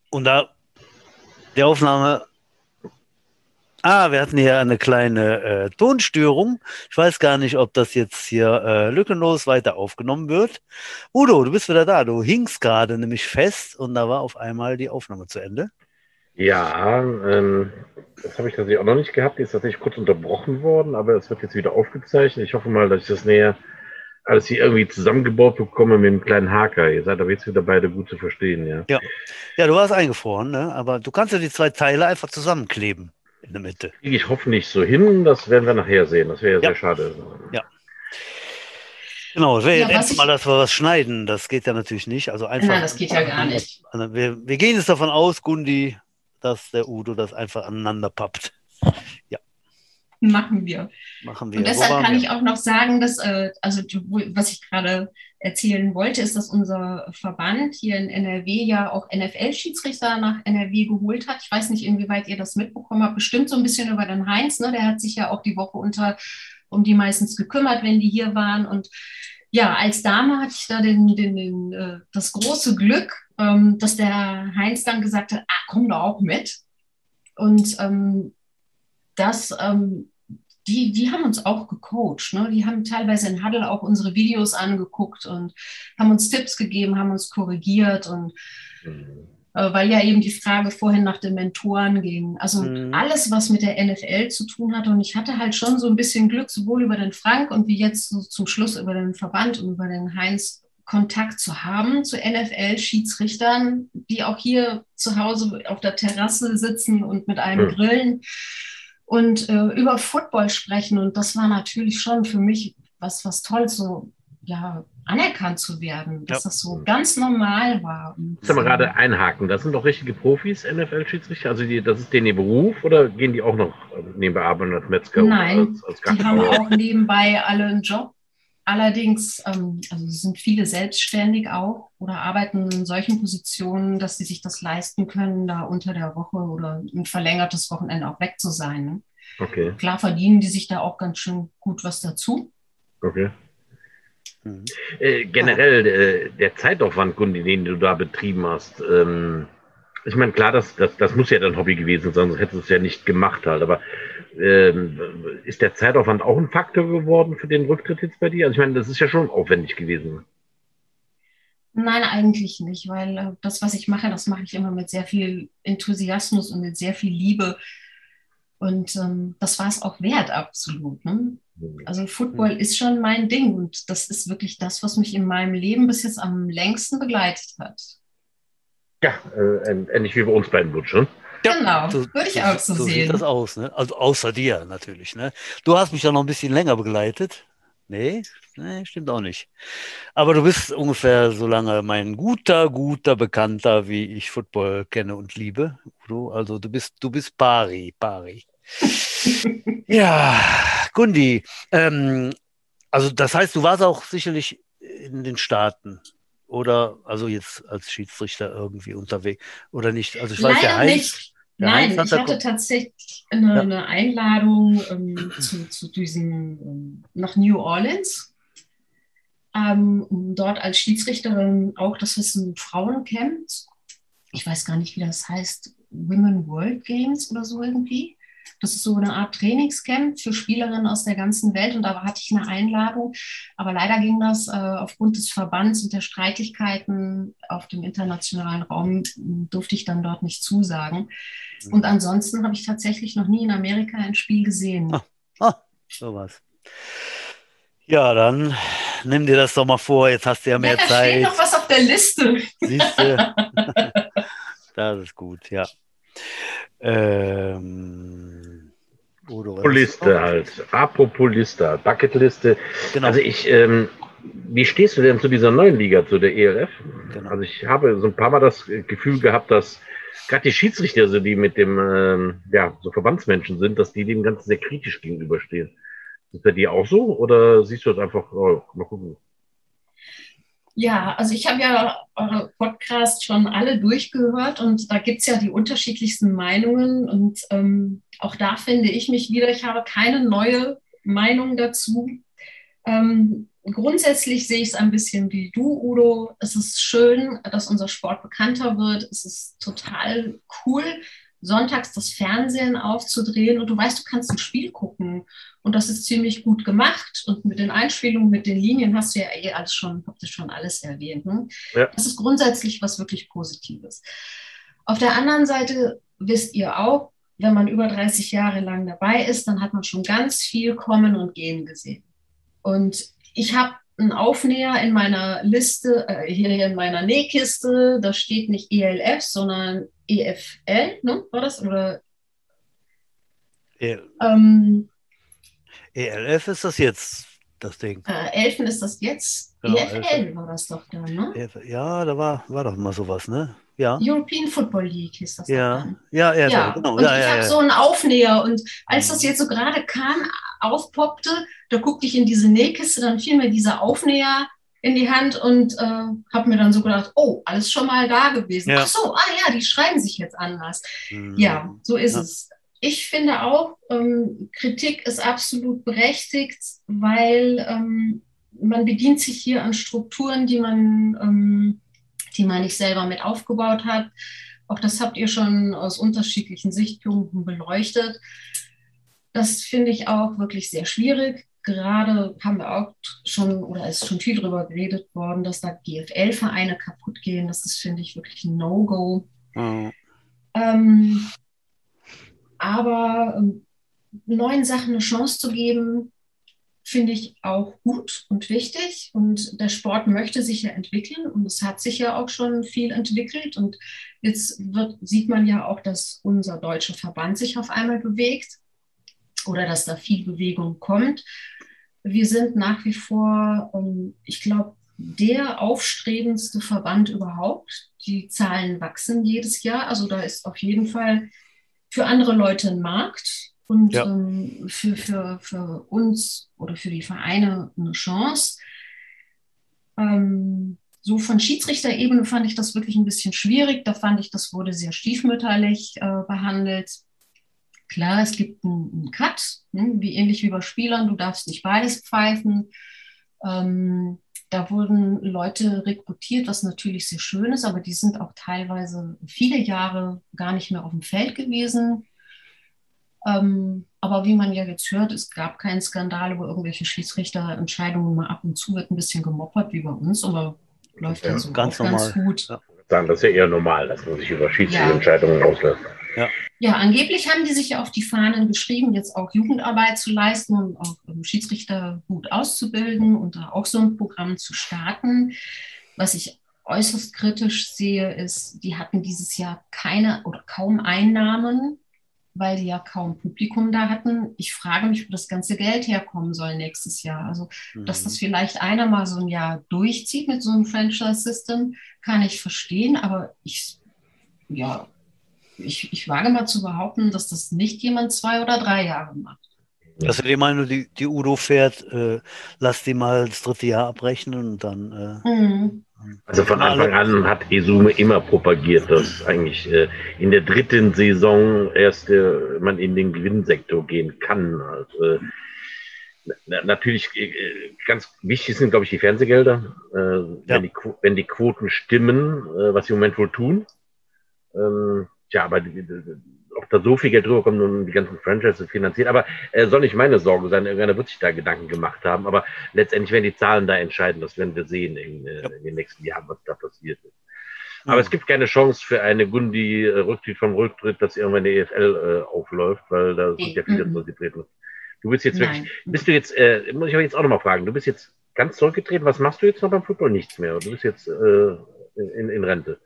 Und da der Aufnahme Ah, wir hatten hier eine kleine äh, Tonstörung. Ich weiß gar nicht, ob das jetzt hier äh, lückenlos weiter aufgenommen wird. Udo, du bist wieder da. Du hingst gerade nämlich fest und da war auf einmal die Aufnahme zu Ende. Ja, ähm, das habe ich tatsächlich auch noch nicht gehabt. Die ist tatsächlich kurz unterbrochen worden, aber es wird jetzt wieder aufgezeichnet. Ich hoffe mal, dass ich das näher alles hier irgendwie zusammengebaut bekomme mit einem kleinen Haker. Ihr seid aber jetzt wieder beide gut zu verstehen, ja. Ja, ja du warst eingefroren, ne? aber du kannst ja die zwei Teile einfach zusammenkleben in der Mitte. Kriege ich hoffe nicht so hin, das werden wir nachher sehen. Das wäre ja, sehr schade. Ja. Genau, es wäre ja, jetzt mal, dass wir was schneiden. Das geht ja natürlich nicht. Also einfach. Nein, das geht ja gar nicht. Also wir, wir gehen jetzt davon aus, Gundi, dass der Udo das einfach aneinander pappt. Ja. Machen wir. Machen wir. Und deshalb kann wir? ich auch noch sagen, dass, äh, also was ich gerade erzählen wollte, ist, dass unser Verband hier in NRW ja auch NFL-Schiedsrichter nach NRW geholt hat. Ich weiß nicht, inwieweit ihr das mitbekommen habt. Bestimmt so ein bisschen über den Heinz. Ne? Der hat sich ja auch die Woche unter um die meistens gekümmert, wenn die hier waren. Und ja, als Dame hatte ich da den, den, den, äh, das große Glück, ähm, dass der Heinz dann gesagt hat, ah, komm doch auch mit. Und ähm, das ähm, die, die haben uns auch gecoacht. Ne? Die haben teilweise in Huddle auch unsere Videos angeguckt und haben uns Tipps gegeben, haben uns korrigiert und mhm. äh, weil ja eben die Frage vorhin nach den Mentoren ging. Also mhm. alles, was mit der NFL zu tun hatte. Und ich hatte halt schon so ein bisschen Glück, sowohl über den Frank und wie jetzt so zum Schluss über den Verband und über den Heinz Kontakt zu haben zu NFL-Schiedsrichtern, die auch hier zu Hause auf der Terrasse sitzen und mit einem mhm. grillen und äh, über Football sprechen. Und das war natürlich schon für mich was, was toll, so ja, anerkannt zu werden, dass ja. das so ganz normal war. Ich mal gerade einhaken, das sind doch richtige Profis, NFL-Schiedsrichter? Also die, das ist denen ihr Beruf oder gehen die auch noch nebenbei arbeiten als Metzger? Nein, als, als die haben auch nebenbei alle einen Job. Allerdings, ähm, also sind viele selbstständig auch oder arbeiten in solchen Positionen, dass sie sich das leisten können, da unter der Woche oder ein verlängertes Wochenende auch weg zu sein. Ne? Okay. Klar verdienen die sich da auch ganz schön gut was dazu. Okay. Mhm. Äh, generell äh, der Zeitaufwand, den du da betrieben hast, ähm, ich meine, klar, das, das, das muss ja dein Hobby gewesen sein, sonst hättest du es ja nicht gemacht halt. Aber ähm, ist der Zeitaufwand auch ein Faktor geworden für den Rücktritt jetzt bei dir? Also ich meine, das ist ja schon aufwendig gewesen. Nein, eigentlich nicht, weil äh, das, was ich mache, das mache ich immer mit sehr viel Enthusiasmus und mit sehr viel Liebe. Und ähm, das war es auch wert, absolut. Ne? Also Football mhm. ist schon mein Ding und das ist wirklich das, was mich in meinem Leben bis jetzt am längsten begleitet hat. Ja, äh, ähnlich wie bei uns beiden Butch, ne? Genau, so, würde ich auch so, so sehen. sieht das aus, ne? Also außer dir natürlich, ne? Du hast mich ja noch ein bisschen länger begleitet. Nee, nee, stimmt auch nicht. Aber du bist ungefähr so lange mein guter, guter Bekannter, wie ich Football kenne und liebe. Udo. Also du bist, du bist Pari, Pari. ja, Gundi, ähm, also das heißt, du warst auch sicherlich in den Staaten oder also jetzt als Schiedsrichter irgendwie unterwegs oder nicht? Also ich weiß Leider ja Heinz, nicht. Nein, Heinz ich hatte tatsächlich eine, ja. eine Einladung ähm, zu, zu diesem ähm, nach New Orleans, ähm, um dort als Schiedsrichterin auch, das ein Frauencamp. Ich weiß gar nicht, wie das heißt, Women World Games oder so irgendwie. Das ist so eine Art Trainingscamp für Spielerinnen aus der ganzen Welt und da hatte ich eine Einladung. Aber leider ging das äh, aufgrund des Verbands und der Streitigkeiten auf dem internationalen Raum, durfte ich dann dort nicht zusagen. Mhm. Und ansonsten habe ich tatsächlich noch nie in Amerika ein Spiel gesehen. Ah, ah sowas. Ja, dann nimm dir das doch mal vor. Jetzt hast du ja mehr ja, da Zeit. Steht noch was auf der Liste. Siehst du? das ist gut, ja. Ähm, Liste halt. Apropos Liste, Bucketliste. Genau. Also ich, ähm, wie stehst du denn zu dieser neuen Liga, zu der ELF? Genau. Also ich habe so ein paar Mal das Gefühl gehabt, dass gerade die Schiedsrichter, also die mit dem, ähm, ja, so Verbandsmenschen sind, dass die dem Ganzen sehr kritisch gegenüberstehen. Ist bei dir auch so oder siehst du das einfach, oh, mal gucken? Ja, also ich habe ja eure Podcasts schon alle durchgehört und da gibt es ja die unterschiedlichsten Meinungen und ähm, auch da finde ich mich wieder, ich habe keine neue Meinung dazu. Ähm, grundsätzlich sehe ich es ein bisschen wie du, Udo. Es ist schön, dass unser Sport bekannter wird. Es ist total cool, sonntags das Fernsehen aufzudrehen und du weißt, du kannst ein Spiel gucken und das ist ziemlich gut gemacht und mit den Einspielungen, mit den Linien hast du ja eh alles schon, habt ihr schon alles erwähnt. Ne? Ja. Das ist grundsätzlich was wirklich Positives. Auf der anderen Seite wisst ihr auch, wenn man über 30 Jahre lang dabei ist, dann hat man schon ganz viel kommen und gehen gesehen. Und ich habe einen Aufnäher in meiner Liste, äh, hier in meiner Nähkiste, da steht nicht ELF, sondern EFL, ne? War das? Oder? E ähm, ELF ist das jetzt, das Ding. Äh, Elfen ist das jetzt. Genau, EFL Elfen. war das doch dann, ne? EFL, ja, da war, war doch mal sowas, ne? Ja. European Football League ist das ja. dann. Ja, ja, ja. Genau. Und ja, ich ja, habe so einen Aufnäher und als das jetzt so gerade kam, aufpoppte, da guckte ich in diese Nähkiste, dann fiel mir dieser Aufnäher in die Hand und äh, habe mir dann so gedacht, oh, alles schon mal da gewesen. Ja. Ach so, ah ja, die schreiben sich jetzt anders. Mhm. Ja, so ist ja. es. Ich finde auch, ähm, Kritik ist absolut berechtigt, weil ähm, man bedient sich hier an Strukturen, die man, ähm, die man nicht selber mit aufgebaut hat. Auch das habt ihr schon aus unterschiedlichen Sichtpunkten beleuchtet. Das finde ich auch wirklich sehr schwierig gerade haben wir auch schon, oder ist schon viel darüber geredet worden, dass da GFL-Vereine kaputt gehen. Das ist, finde ich, wirklich ein No-Go. Mhm. Ähm, aber ähm, neuen Sachen eine Chance zu geben, finde ich auch gut und wichtig. Und der Sport möchte sich ja entwickeln und es hat sich ja auch schon viel entwickelt. Und jetzt wird, sieht man ja auch, dass unser deutscher Verband sich auf einmal bewegt oder dass da viel Bewegung kommt. Wir sind nach wie vor, ähm, ich glaube, der aufstrebendste Verband überhaupt. Die Zahlen wachsen jedes Jahr. Also da ist auf jeden Fall für andere Leute ein Markt. und ja. ähm, für, für, für uns oder für die Vereine eine Chance. Ähm, so von Schiedsrichterebene fand ich das wirklich ein bisschen schwierig. Da fand ich, das wurde sehr stiefmütterlich äh, behandelt. Klar, es gibt einen, einen Cut, ne, wie ähnlich wie bei Spielern. Du darfst nicht beides pfeifen. Ähm, da wurden Leute rekrutiert, was natürlich sehr schön ist, aber die sind auch teilweise viele Jahre gar nicht mehr auf dem Feld gewesen. Ähm, aber wie man ja jetzt hört, es gab keinen Skandal über irgendwelche Schiedsrichterentscheidungen. Mal ab und zu wird ein bisschen gemoppert wie bei uns, aber läuft ja, dann so ganz, ganz gut. Ja. das ist ja eher normal, dass man sich über Schiedsrichterentscheidungen ja. auslässt. Ja. ja, angeblich haben die sich ja auf die Fahnen geschrieben, jetzt auch Jugendarbeit zu leisten und auch Schiedsrichter gut auszubilden und da auch so ein Programm zu starten. Was ich äußerst kritisch sehe, ist, die hatten dieses Jahr keine oder kaum Einnahmen weil die ja kaum Publikum da hatten. Ich frage mich, wo das ganze Geld herkommen soll nächstes Jahr. Also, mhm. dass das vielleicht einer mal so ein Jahr durchzieht mit so einem Franchise-System, kann ich verstehen, aber ich, ja, ich, ich wage mal zu behaupten, dass das nicht jemand zwei oder drei Jahre macht. Also die Meinung, die, die Udo fährt, äh, lass die mal das dritte Jahr abrechnen und dann. Äh, mhm. Also von Anfang an hat Esume immer propagiert, dass eigentlich äh, in der dritten Saison erst äh, man in den Gewinnsektor gehen kann. Also, äh, na, natürlich äh, ganz wichtig sind, glaube ich, die Fernsehgelder. Äh, ja. wenn, die, wenn die Quoten stimmen, äh, was sie im Moment wohl tun. Ähm, ja, aber die, die, ob da so viel Geld drüber kommt und die ganzen Franchises finanziert. Aber äh, soll nicht meine Sorge sein. Irgendeiner wird sich da Gedanken gemacht haben. Aber letztendlich werden die Zahlen da entscheiden. Das werden wir sehen in, äh, in den nächsten Jahren, was da passiert ist. Aber mhm. es gibt keine Chance für eine Gundi äh, Rücktritt vom Rücktritt, dass irgendwann die EFL äh, aufläuft, weil da sind ja viele mhm. zurückgetreten. Du bist jetzt Nein. wirklich, bist du jetzt, äh, muss ich aber jetzt auch nochmal fragen, du bist jetzt ganz zurückgetreten. Was machst du jetzt noch beim Football? Nichts mehr. Du bist jetzt äh, in, in Rente.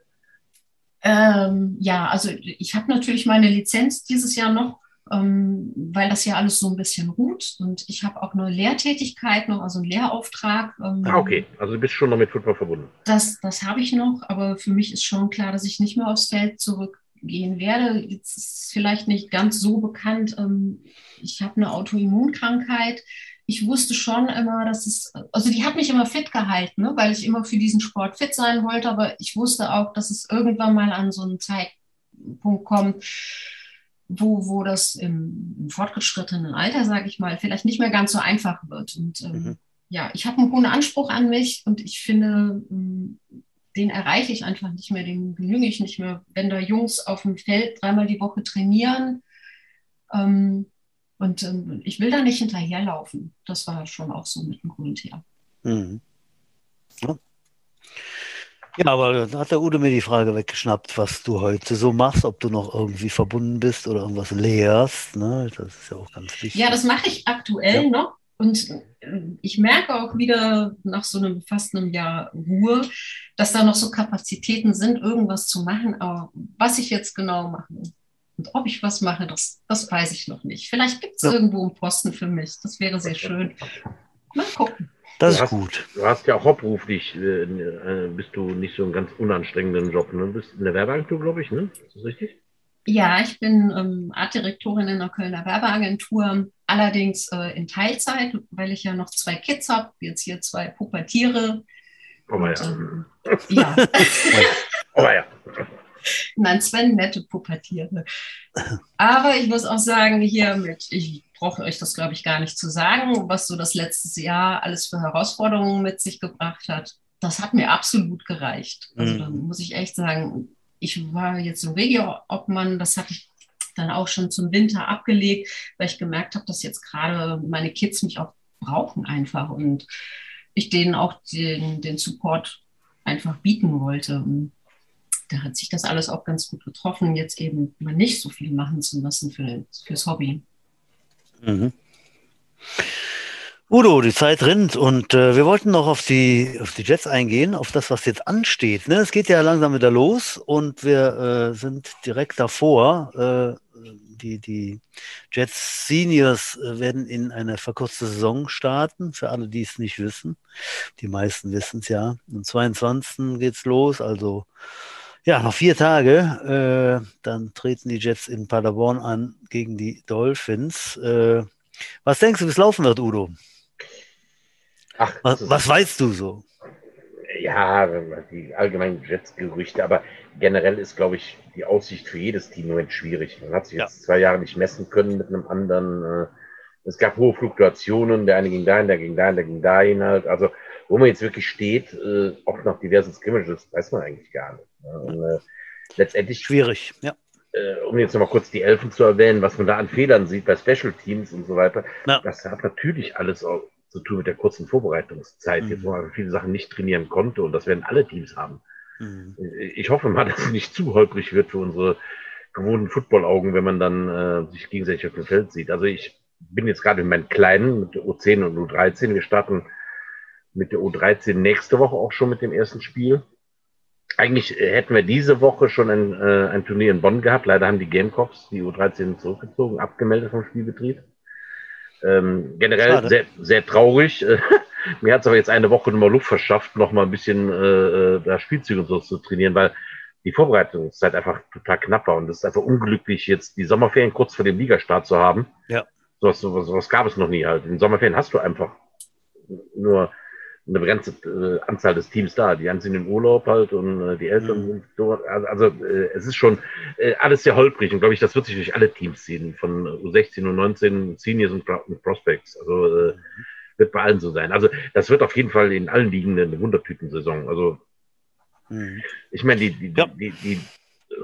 Ähm, ja, also ich habe natürlich meine Lizenz dieses Jahr noch, ähm, weil das ja alles so ein bisschen ruht. Und ich habe auch eine Lehrtätigkeit noch, also einen Lehrauftrag. Ähm, ah, okay. Also du bist schon noch mit Football verbunden. Das, das habe ich noch, aber für mich ist schon klar, dass ich nicht mehr aufs Feld zurückgehen werde. Jetzt ist vielleicht nicht ganz so bekannt. Ähm, ich habe eine Autoimmunkrankheit ich wusste schon immer, dass es, also die hat mich immer fit gehalten, ne, weil ich immer für diesen Sport fit sein wollte, aber ich wusste auch, dass es irgendwann mal an so einen Zeitpunkt kommt, wo, wo das im, im fortgeschrittenen Alter, sage ich mal, vielleicht nicht mehr ganz so einfach wird. Und ähm, mhm. ja, ich habe einen hohen Anspruch an mich und ich finde, ähm, den erreiche ich einfach nicht mehr, den genüge ich nicht mehr. Wenn da Jungs auf dem Feld dreimal die Woche trainieren, ähm, und ähm, ich will da nicht hinterherlaufen. Das war schon auch so mit dem Grund her. Mhm. Ja. ja. aber da hat der Udo mir die Frage weggeschnappt, was du heute so machst, ob du noch irgendwie verbunden bist oder irgendwas lehrst. Ne? Das ist ja auch ganz wichtig. Ja, das mache ich aktuell ja. noch. Und äh, ich merke auch wieder nach so einem fast einem Jahr Ruhe, dass da noch so Kapazitäten sind, irgendwas zu machen. Aber was ich jetzt genau mache, und ob ich was mache, das, das weiß ich noch nicht. Vielleicht gibt es ja. irgendwo einen Posten für mich. Das wäre sehr schön. Mal gucken. Das ist hast, gut. Du hast ja auch hauptberuflich, äh, äh, bist du nicht so einen ganz unanstrengenden Job. Ne? Du bist in der Werbeagentur, glaube ich, ne? Ist das richtig? Ja, ich bin ähm, Artdirektorin in der Kölner Werbeagentur, allerdings äh, in Teilzeit, weil ich ja noch zwei Kids habe, jetzt hier zwei Pubertiere. Oh, und, ja. Ähm, ja. oh, ja. Nein, Sven, nette Pubertiere. Aber ich muss auch sagen, hier mit, ich brauche euch das, glaube ich, gar nicht zu sagen, was so das letzte Jahr alles für Herausforderungen mit sich gebracht hat. Das hat mir absolut gereicht. Also mhm. da muss ich echt sagen, ich war jetzt im Regio-Obmann, das hatte ich dann auch schon zum Winter abgelegt, weil ich gemerkt habe, dass jetzt gerade meine Kids mich auch brauchen einfach und ich denen auch den, den Support einfach bieten wollte. Und da hat sich das alles auch ganz gut getroffen, jetzt eben mal nicht so viel machen zu müssen für, fürs Hobby. Mhm. Udo, die Zeit rinnt und äh, wir wollten noch auf die, auf die Jets eingehen, auf das, was jetzt ansteht. Ne? Es geht ja langsam wieder los und wir äh, sind direkt davor. Äh, die, die Jets Seniors äh, werden in eine verkürzte Saison starten, für alle, die es nicht wissen. Die meisten wissen es ja. Am 22. geht es los, also Ja, noch vier Tage. Äh, dann treten die Jets in Paderborn an gegen die Dolphins. Äh, was denkst du, wie es laufen wird, Udo? Ach, was, was weißt du so? Ja, die allgemeinen Jets-Gerüchte, aber generell ist, glaube ich, die Aussicht für jedes Team im Moment schwierig. Man hat sich jetzt ja. zwei Jahre nicht messen können mit einem anderen. Äh, es gab hohe Fluktuationen, der eine ging dahin, der ging dahin, der ging dahin halt. Also, wo man jetzt wirklich steht, äh, auch nach diversen Scrimmages, weiß man eigentlich gar nicht. Und, äh, letztendlich. Schwierig, ja. Äh, um jetzt nochmal kurz die Elfen zu erwähnen, was man da an Fehlern sieht bei Special Teams und so weiter, ja. das hat natürlich alles auch zu tun mit der kurzen Vorbereitungszeit, mhm. jetzt, wo man viele Sachen nicht trainieren konnte und das werden alle Teams haben. Mhm. Ich hoffe mal, dass es nicht zu holprig wird für unsere gewohnten Football-Augen, wenn man dann äh, sich gegenseitig auf dem Feld sieht. Also ich bin jetzt gerade mit meinen Kleinen, mit der U10 und U13. Wir starten mit der U13 nächste Woche auch schon mit dem ersten Spiel. Eigentlich äh, hätten wir diese Woche schon ein, äh, ein Turnier in Bonn gehabt. Leider haben die Gamecocks die U13 zurückgezogen, abgemeldet vom Spielbetrieb. Ähm, generell sehr, sehr traurig. Mir hat es aber jetzt eine Woche nochmal Luft verschafft, nochmal ein bisschen äh, äh, da Spielzüge und so zu trainieren, weil die Vorbereitungszeit einfach total knapp war. Und es ist einfach unglücklich, jetzt die Sommerferien kurz vor dem Ligastart zu haben. Ja. Sowas, sowas, sowas gab es noch nie halt. In den Sommerferien hast du einfach nur eine begrenzte äh, Anzahl des Teams da. Die sind im Urlaub halt und äh, die Eltern mhm. sind dort. Also, also äh, es ist schon äh, alles sehr holprig und glaube ich, das wird sich durch alle Teams ziehen, von U16 und 19 Seniors und, Prospects. Also äh, mhm. wird bei allen so sein. Also das wird auf jeden Fall in allen Ligen eine Wundertütensaison. Also mhm. ich meine, die, die, die,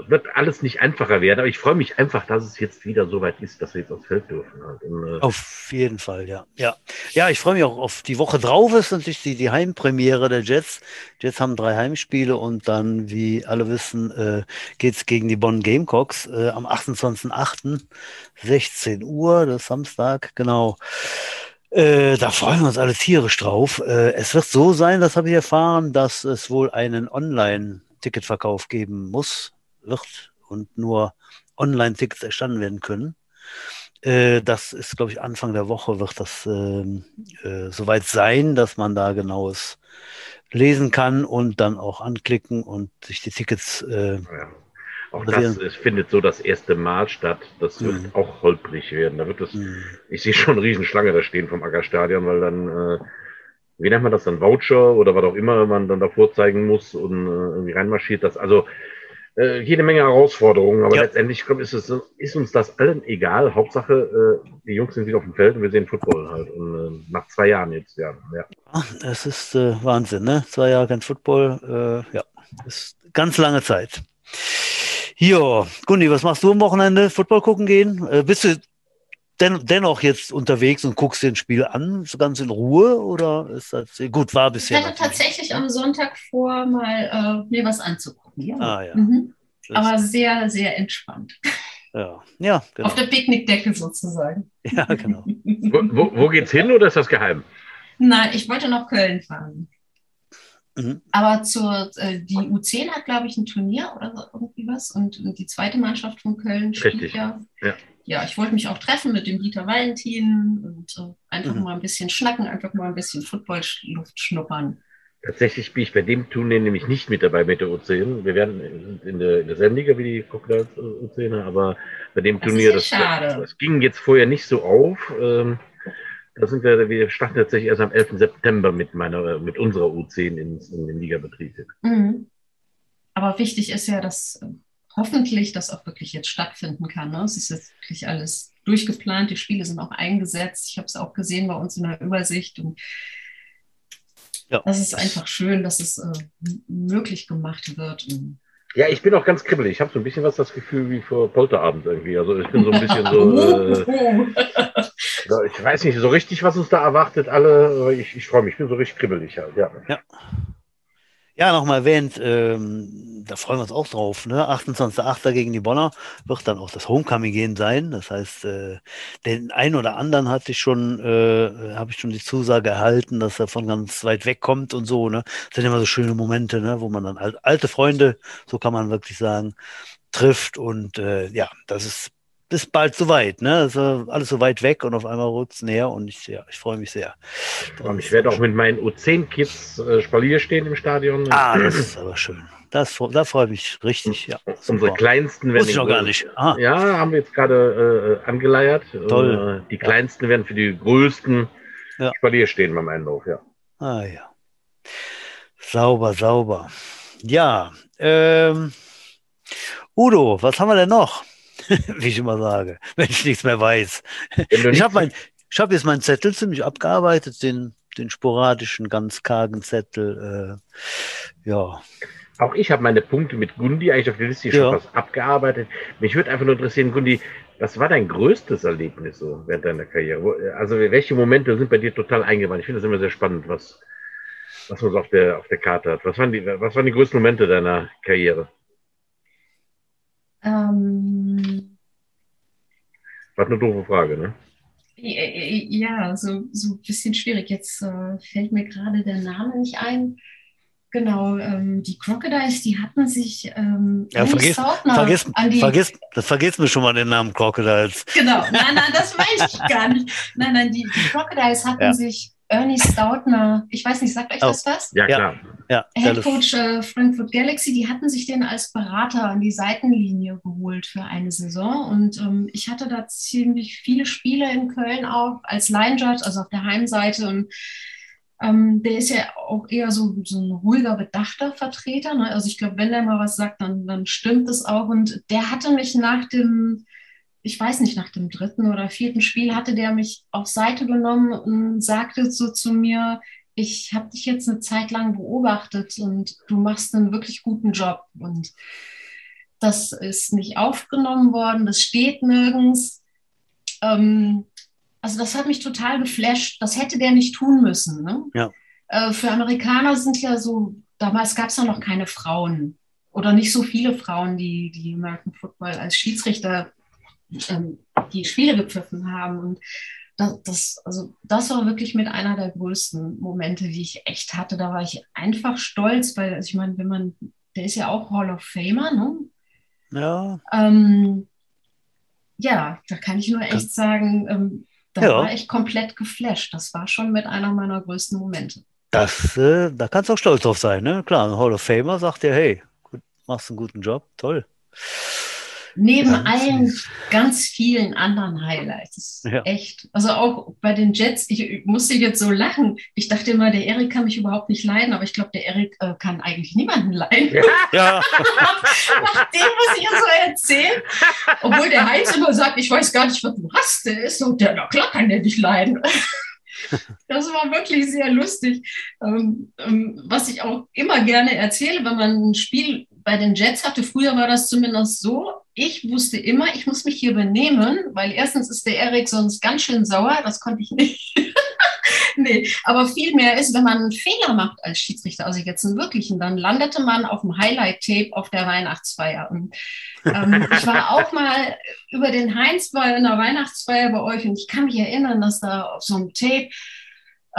wird alles nicht einfacher werden, aber ich freue mich einfach, dass es jetzt wieder so weit ist, dass wir jetzt aufs Feld dürfen. Halt. Und, äh auf jeden Fall, ja. Ja, ja ich freue mich auch auf die Woche drauf, ist natürlich die, die Heimpremiere der Jets. Jets haben drei Heimspiele und dann, wie alle wissen, äh, geht es gegen die Bonn Gamecocks äh, am 28.08. 16 Uhr, das Samstag, genau. Äh, da freuen wir uns alle tierisch drauf. Äh, es wird so sein, das habe ich erfahren, dass es wohl einen Online-Ticketverkauf geben muss wird und nur Online-Tickets erstanden werden können. Äh, das ist, glaube ich, Anfang der Woche wird das äh, äh, soweit sein, dass man da genaues lesen kann und dann auch anklicken und sich die Tickets. Äh, ja. Auch das es findet so das erste Mal statt. Das wird mhm. auch holprig werden. Da wird es, mhm. ich sehe schon eine Riesenschlange da stehen vom Ackerstadion, weil dann, äh, wie nennt man das dann, Voucher oder was auch immer man dann davor zeigen muss und äh, irgendwie reinmarschiert. Das, also äh, jede Menge Herausforderungen, aber ja. letztendlich glaub, ist, es, ist uns das allen egal. Hauptsache, äh, die Jungs sind wieder auf dem Feld und wir sehen Football halt. Und äh, nach zwei Jahren jetzt, ja. ja. Das ist äh, Wahnsinn, ne? Zwei Jahre kein Football, äh, ja, ist ganz lange Zeit. Jo, Gundi, was machst du am Wochenende? Football gucken gehen? Äh, bist du den, dennoch jetzt unterwegs und guckst dir ein Spiel an, so ganz in Ruhe? Oder ist das gut, war bisher? Ich hatte tatsächlich am Sonntag vor, mal äh, mir was anzugucken. Ja. Ah, ja. Mhm. Aber sehr, sehr entspannt. Ja, ja genau. Auf der Picknickdecke sozusagen. Ja, genau. wo, wo, wo, geht's hin oder ist das geheim? Nein, ich wollte nach Köln fahren. Mhm. Aber zur, äh, die U10 hat, glaube ich, ein Turnier oder so, irgendwie was. Und die zweite Mannschaft von Köln spielt Richtig. ja. ja ja, ich wollte mich auch treffen mit dem Dieter Valentin und äh, einfach mhm. mal ein bisschen schnacken, einfach mal ein bisschen Football-Luft schnuppern. Tatsächlich bin ich bei dem Turnier nämlich nicht mit dabei mit der U10. Wir werden in der, in derselben Liga wie die Crocodiles U10, aber bei dem das Turnier, das, das, ging jetzt vorher nicht so auf. Ähm, da sind wir, wir starten tatsächlich erst am 11. September mit meiner, mit unserer U10 in, in den Ligabetrieb. Mhm. Aber wichtig ist ja, dass hoffentlich das auch wirklich jetzt stattfinden kann. Ne? Es ist jetzt wirklich alles durchgeplant, die Spiele sind auch eingesetzt. Ich habe es auch gesehen bei uns in der Übersicht. Und ja. das ist einfach schön, dass es äh, möglich gemacht wird. Ja, ich bin auch ganz kribbelig. Ich habe so ein bisschen was das Gefühl wie vor Polterabend irgendwie. Also ich bin so ein bisschen so. Äh, ich weiß nicht so richtig, was uns da erwartet, alle. Ich, ich freue mich, ich bin so richtig kribbelig halt, ja. ja. Ja, nochmal erwähnt, ähm, da freuen wir uns auch drauf. Ne? 28.08. gegen die Bonner wird dann auch das Homecoming gehen sein. Das heißt, äh, den einen oder anderen hatte ich schon, äh, habe ich schon die Zusage erhalten, dass er von ganz weit weg kommt und so. Ne? Das sind immer so schöne Momente, ne? wo man dann alte Freunde, so kann man wirklich sagen, trifft. Und äh, ja, das ist ist bald soweit, ne? Also alles so weit weg und auf einmal rutscht es näher und ich, ja, ich freue mich sehr. Und ich werde auch mit meinen U10-Kids äh, Spalier stehen im Stadion. Ah, das ist aber schön. Das, da freue ich mich richtig. Ja, Unsere kleinsten werden. ich noch gar nicht. Ah. Ja, haben wir jetzt gerade äh, angeleiert. Toll. Äh, die kleinsten ja. werden für die größten ja. Spalier stehen beim Einlauf, ja. Ah ja. Sauber, sauber. Ja. Ähm, Udo, was haben wir denn noch? Wie ich immer sage, wenn ich nichts mehr weiß. Ich habe mein, hab jetzt meinen Zettel ziemlich abgearbeitet, den, den sporadischen, ganz kargen Zettel. Äh, ja. Auch ich habe meine Punkte mit Gundi eigentlich auf der Liste schon ja. fast abgearbeitet. Mich würde einfach nur interessieren, Gundi, was war dein größtes Erlebnis so während deiner Karriere? Also welche Momente sind bei dir total eingewandt? Ich finde das immer sehr spannend, was, was man so auf der, auf der Karte hat. Was waren, die, was waren die größten Momente deiner Karriere? Ähm, war eine doofe Frage, ne? Ja, so, so ein bisschen schwierig. Jetzt äh, fällt mir gerade der Name nicht ein. Genau, ähm, die Crocodiles, die hatten sich ähm, ja, vergiss, vergiss, an die... Vergiss, das vergisst mir schon mal den Namen Crocodiles. Genau, nein, nein, das weiß ich gar nicht. Nein, nein, die, die Crocodiles hatten ja. sich Ernie Stoutner, ich weiß nicht, sagt euch oh. das was? Ja, klar. Ja, Head Coach äh, Frankfurt Galaxy, die hatten sich den als Berater an die Seitenlinie geholt für eine Saison. Und ähm, ich hatte da ziemlich viele Spiele in Köln auch als Line Judge, also auf der Heimseite. Und ähm, der ist ja auch eher so, so ein ruhiger, bedachter Vertreter. Ne? Also ich glaube, wenn der mal was sagt, dann, dann stimmt es auch. Und der hatte mich nach dem ich weiß nicht, nach dem dritten oder vierten Spiel hatte der mich auf Seite genommen und sagte so zu mir, ich habe dich jetzt eine Zeit lang beobachtet und du machst einen wirklich guten Job. Und das ist nicht aufgenommen worden, das steht nirgends. Ähm, also das hat mich total geflasht. Das hätte der nicht tun müssen. Ne? Ja. Äh, für Amerikaner sind ja so, damals gab es ja noch keine Frauen oder nicht so viele Frauen, die, die American Football als Schiedsrichter ähm, die Spiele gepfiffen haben. Und das, das, also das war wirklich mit einer der größten Momente, die ich echt hatte. Da war ich einfach stolz, weil, also ich meine, wenn man, der ist ja auch Hall of Famer, ne? Ja. Ähm, ja, da kann ich nur echt sagen, ähm, da ja. war ich komplett geflasht. Das war schon mit einer meiner größten Momente. Das, äh, da kannst du auch stolz drauf sein, ne? Klar, ein Hall of Famer sagt dir, hey, gut, machst einen guten Job, toll. Neben ja, allen ganz vielen anderen Highlights. Ja. Echt. Also auch bei den Jets, ich musste jetzt so lachen. Ich dachte immer, der Erik kann mich überhaupt nicht leiden, aber ich glaube, der Erik äh, kann eigentlich niemanden leiden. Ja. Nach dem, was ich ja so erzähle. Obwohl der Heinz immer sagt, ich weiß gar nicht, was du hast. Der ist so, der, na klar kann der dich leiden. Das war wirklich sehr lustig. Ähm, ähm, was ich auch immer gerne erzähle, wenn man ein Spiel bei den Jets hatte, früher war das zumindest so, ich wusste immer, ich muss mich hier benehmen, weil erstens ist der Erik sonst ganz schön sauer, das konnte ich nicht. nee, aber vielmehr ist, wenn man einen Fehler macht als Schiedsrichter, also jetzt einen wirklichen, dann landete man auf dem Highlight-Tape auf der Weihnachtsfeier. Und ähm, ich war auch mal über den Heinz bei einer Weihnachtsfeier bei euch und ich kann mich erinnern, dass da auf so einem Tape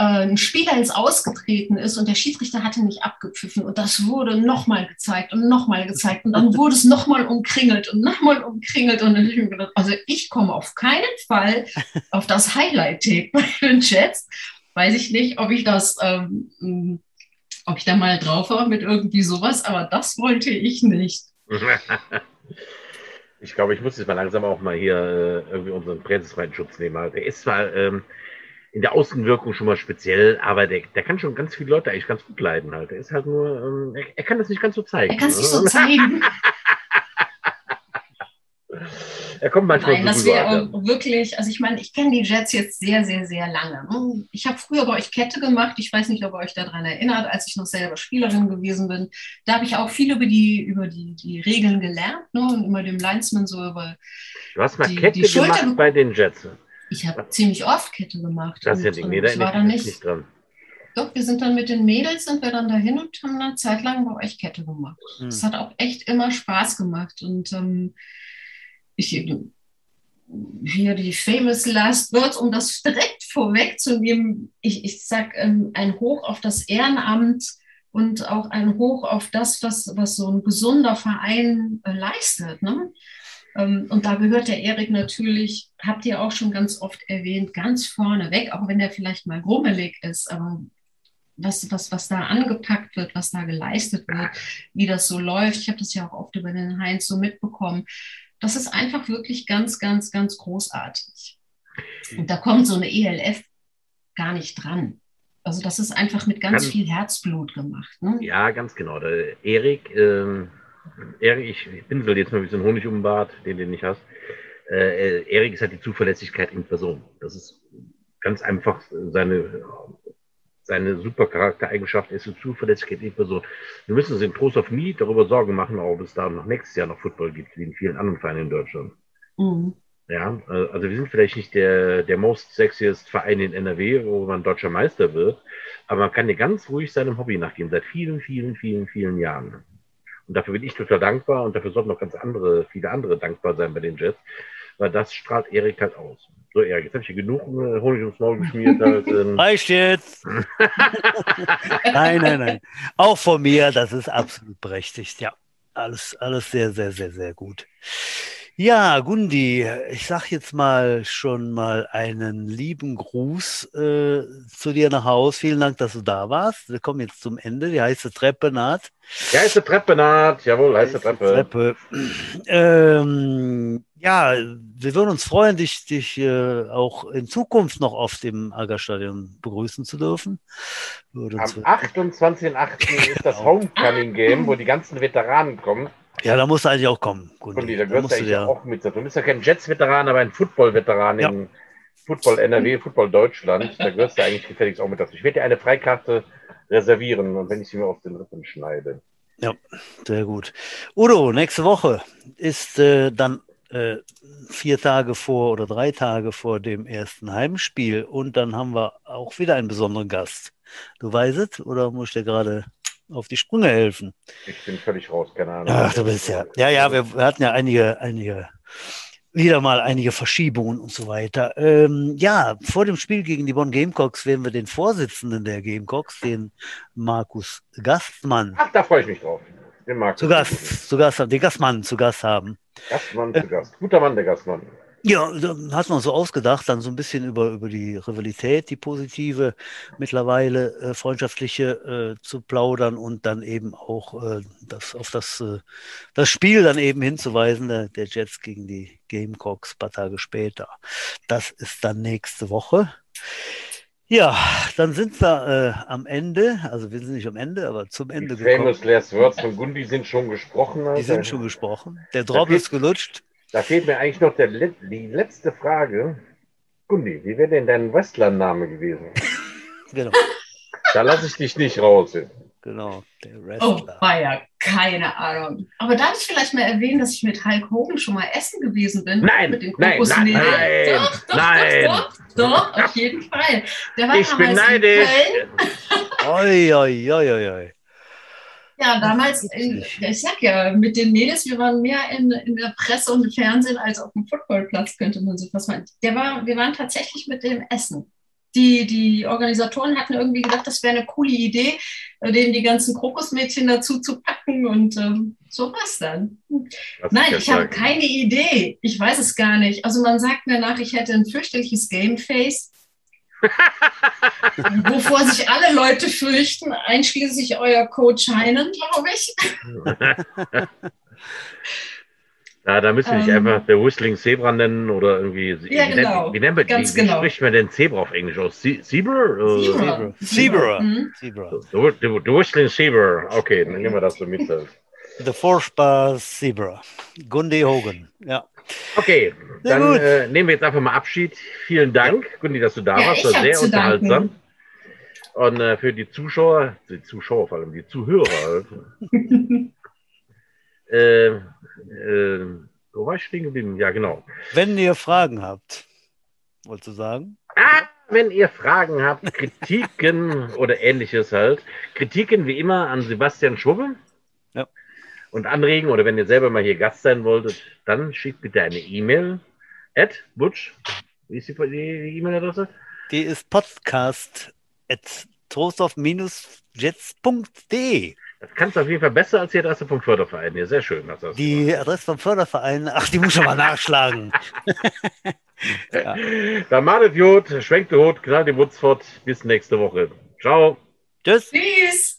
ein Spieler ins Ausgetreten ist und der Schiedsrichter hatte nicht abgepfiffen und das wurde nochmal gezeigt und nochmal gezeigt und dann wurde es nochmal umkringelt und nochmal umkringelt und dann habe ich mir gedacht, also ich komme auf keinen Fall auf das Highlight-Tape bei den Chats. Weiß ich nicht, ob ich das, ähm, ob ich da mal drauf war mit irgendwie sowas, aber das wollte ich nicht. Ich glaube, ich muss jetzt mal langsam auch mal hier äh, irgendwie unseren pressefreien Schutz nehmen. Der ist zwar ähm, in der Außenwirkung schon mal speziell, aber der, der kann schon ganz viele Leute eigentlich ganz gut leiden halt. Er ist halt nur, ähm, er, er, kann das nicht ganz so zeigen. Er kann es nicht so zeigen. er kommt manchmal Nein, das wäre wirklich, also ich meine, ich kenne die Jets jetzt sehr, sehr, sehr lange. Ich habe früher bei euch Kette gemacht. Ich weiß nicht, ob ihr euch daran erinnert, als ich noch selber Spielerin gewesen bin. Da habe ich auch viel über die, über die, die Regeln gelernt ne? und immer dem Linesman so über. Du hast mal die, Kette die gemacht bei den Jets. Ich habe ziemlich oft Kette gemacht. Das ist ja die Meter war dann nicht, nicht dran. Doch, wir sind dann mit den Mädels, sind wir dann dahin und haben eine Zeit lang bei euch Kette gemacht. Es hm. hat auch echt immer Spaß gemacht. Und ähm, ich hier die famous last words, um das direkt vorwegzunehmen. Ich, ich sage ähm, ein Hoch auf das Ehrenamt und auch ein Hoch auf das, was, was so ein gesunder Verein äh, leistet. Ne? Ähm, und da gehört der Erik natürlich, habt ihr auch schon ganz oft erwähnt, ganz vorne weg, auch wenn er vielleicht mal grummelig ist, aber was, was, was da angepackt wird, was da geleistet wird, wie das so läuft. Ich habe das ja auch oft über den Heinz so mitbekommen. Das ist einfach wirklich ganz, ganz, ganz großartig. Und da kommt so eine ELF gar nicht dran. Also das ist einfach mit ganz Kann, viel Herzblut gemacht. Ne? Ja, ganz genau. Der Erik, ähm, Erik, ich pinsel jetzt mal wie so ein Honig um den Bart, den du nicht hast. Äh, Erik ist halt die Zuverlässigkeit in Person. Das ist ganz einfach seine seine super Charaktereigenschaft ist eine Zuverlässigkeit in Person. Wir müssen uns in Trost of Me darüber Sorgen machen, ob es da noch nächstes Jahr noch Football gibt, wie in vielen anderen Vereinen in Deutschland. Mhm. Ja, äh, also wir sind vielleicht nicht der, der most sexiest Verein in NRW, wo man deutscher Meister wird, aber man kann ja ganz ruhig seinem Hobby nachgehen, seit vielen, vielen, vielen, vielen Jahren. Und dafür bin ich total dankbar und dafür sollten auch ganz andere, viele andere dankbar sein bei den Jets, weil das strahlt Erik halt aus. So, Erik, jetzt habe ich hier genug äh, Honig ums Maul geschmiert. Halt, ähm. Reicht jetzt. nein, nein, nein. Auch von mir, das ist absolut berechtigt. Ja, alles, alles sehr, sehr, sehr, sehr gut. Ja, Gundi, ich sag jetzt mal schon mal einen lieben Gruß äh, zu dir nach Haus. Vielen Dank, dass du da warst. Wir kommen jetzt zum Ende. Die heiße Treppe naht. Die heiße Treppe naht, jawohl, heiße, heiße Treppe. Treppe. Ähm, ja, wir würden uns freuen, dich, dich äh, auch in Zukunft noch auf dem Agerstadion begrüßen zu dürfen. Würde Am 28.08. ist das Homecoming Game, wo die ganzen Veteranen kommen. Ja, da musst du eigentlich auch kommen. Gundi, da gehörst da du ja auch mit. Du bist ja kein Jets-Veteran, aber ein Football-Veteran ja. in Football NRW, Football Deutschland. Da gehörst du eigentlich gefälligst auch mit dazu. Ich werde dir eine Freikarte reservieren und wenn ich sie mir auf den Rippen schneide. Ja, sehr gut. Udo, nächste Woche ist äh, dann äh, vier Tage vor oder drei Tage vor dem ersten Heimspiel und dann haben wir auch wieder einen besonderen Gast. Du weißt es oder muss ich dir gerade auf die Sprünge helfen. Ich bin völlig raus, keine Ahnung. Ach, du bist ja. Ja, ja, wir, wir hatten ja einige, einige, wieder mal einige Verschiebungen und so weiter. Ähm, ja, vor dem Spiel gegen die Bonn Gamecocks werden wir den Vorsitzenden der Gamecocks, den Markus Gastmann. Ach, da freue ich mich drauf. Den Markus. Zu Gast, zu Gast, den Gastmann zu Gast haben. Gastmann zu Gast. Guter Mann, der Gastmann. Ja, hat man so ausgedacht, dann so ein bisschen über, über die Rivalität, die positive, mittlerweile äh, freundschaftliche äh, zu plaudern und dann eben auch äh, das, auf das, äh, das Spiel dann eben hinzuweisen, der, der Jets gegen die Gamecocks ein paar Tage später. Das ist dann nächste Woche. Ja, dann sind wir äh, am Ende, also wir sind nicht am Ende, aber zum Ende die gekommen. Famous Last Words von Gundi sind schon gesprochen. Die sind schon gesprochen. Der Drop ist gelutscht. Da fehlt mir eigentlich noch der, die letzte Frage. Gundi, wie wäre denn dein Wrestler-Name gewesen? genau. Da lasse ich dich nicht raus. Genau, der Wrestler. Oh, war ja keine Ahnung. Aber darf ich vielleicht mal erwähnen, dass ich mit Hulk Hogan schon mal essen gewesen bin? Nein, mit den nein, nein, nein, doch, doch, nein. Doch, doch, doch, auf jeden Fall. Der war ich bin neidisch. Oi, oi, oi, oi. Ja, damals, ich sag ja, mit den Mädels, wir waren mehr in, in der Presse und im Fernsehen als auf dem Footballplatz, könnte man so fast meinen. Der war, wir waren tatsächlich mit dem Essen. Die, die Organisatoren hatten irgendwie gedacht, das wäre eine coole Idee, äh, denen die ganzen Krokusmädchen dazu zu packen und ähm, so was dann. Was Nein, ich habe keine Idee. Ich weiß es gar nicht. Also man sagt mir nach, ich hätte ein fürchterliches Gameface Wovor sich alle Leute fürchten, einschließlich euer Coach Heinen, glaube ich. Ja, da müssen wir nicht ähm, einfach der Whistling Zebra nennen oder irgendwie. Ja, wie genau. Nennt, wie, nennt man, Ganz wie, wie genau. spricht man denn Zebra auf Englisch aus? Zebra? Zebra. Zebra. Mhm. Zebra. The, the, the Whistling Zebra. Okay, dann nehmen wir das so mit. The Force Zebra. Gundy Hogan. Ja. Okay, dann äh, nehmen wir jetzt einfach mal Abschied. Vielen Dank, ja. Gundi, dass du da ja, warst. Das war sehr unterhaltsam. Danken. Und äh, für die Zuschauer, die Zuschauer vor allem, die Zuhörer äh, äh, wo war ich stehen geblieben? Ja, genau. Wenn ihr Fragen habt, wolltest du sagen? Ah, wenn ihr Fragen habt, Kritiken oder ähnliches halt. Kritiken wie immer an Sebastian Schwubbe und anregen oder wenn ihr selber mal hier Gast sein wolltet, dann schickt bitte eine E-Mail at butch. Wie ist die E-Mail-Adresse? Die ist podcast at trostorf-jets.de. Das kannst du auf jeden Fall besser als die Adresse vom Förderverein. Ja, sehr schön. Das die gemacht. Adresse vom Förderverein, ach, die muss schon mal nachschlagen. ja. Dann malet Jod, schwenkt die Hut, knallt die Wutz fort. Bis nächste Woche. Ciao. Tschüss. Tschüss.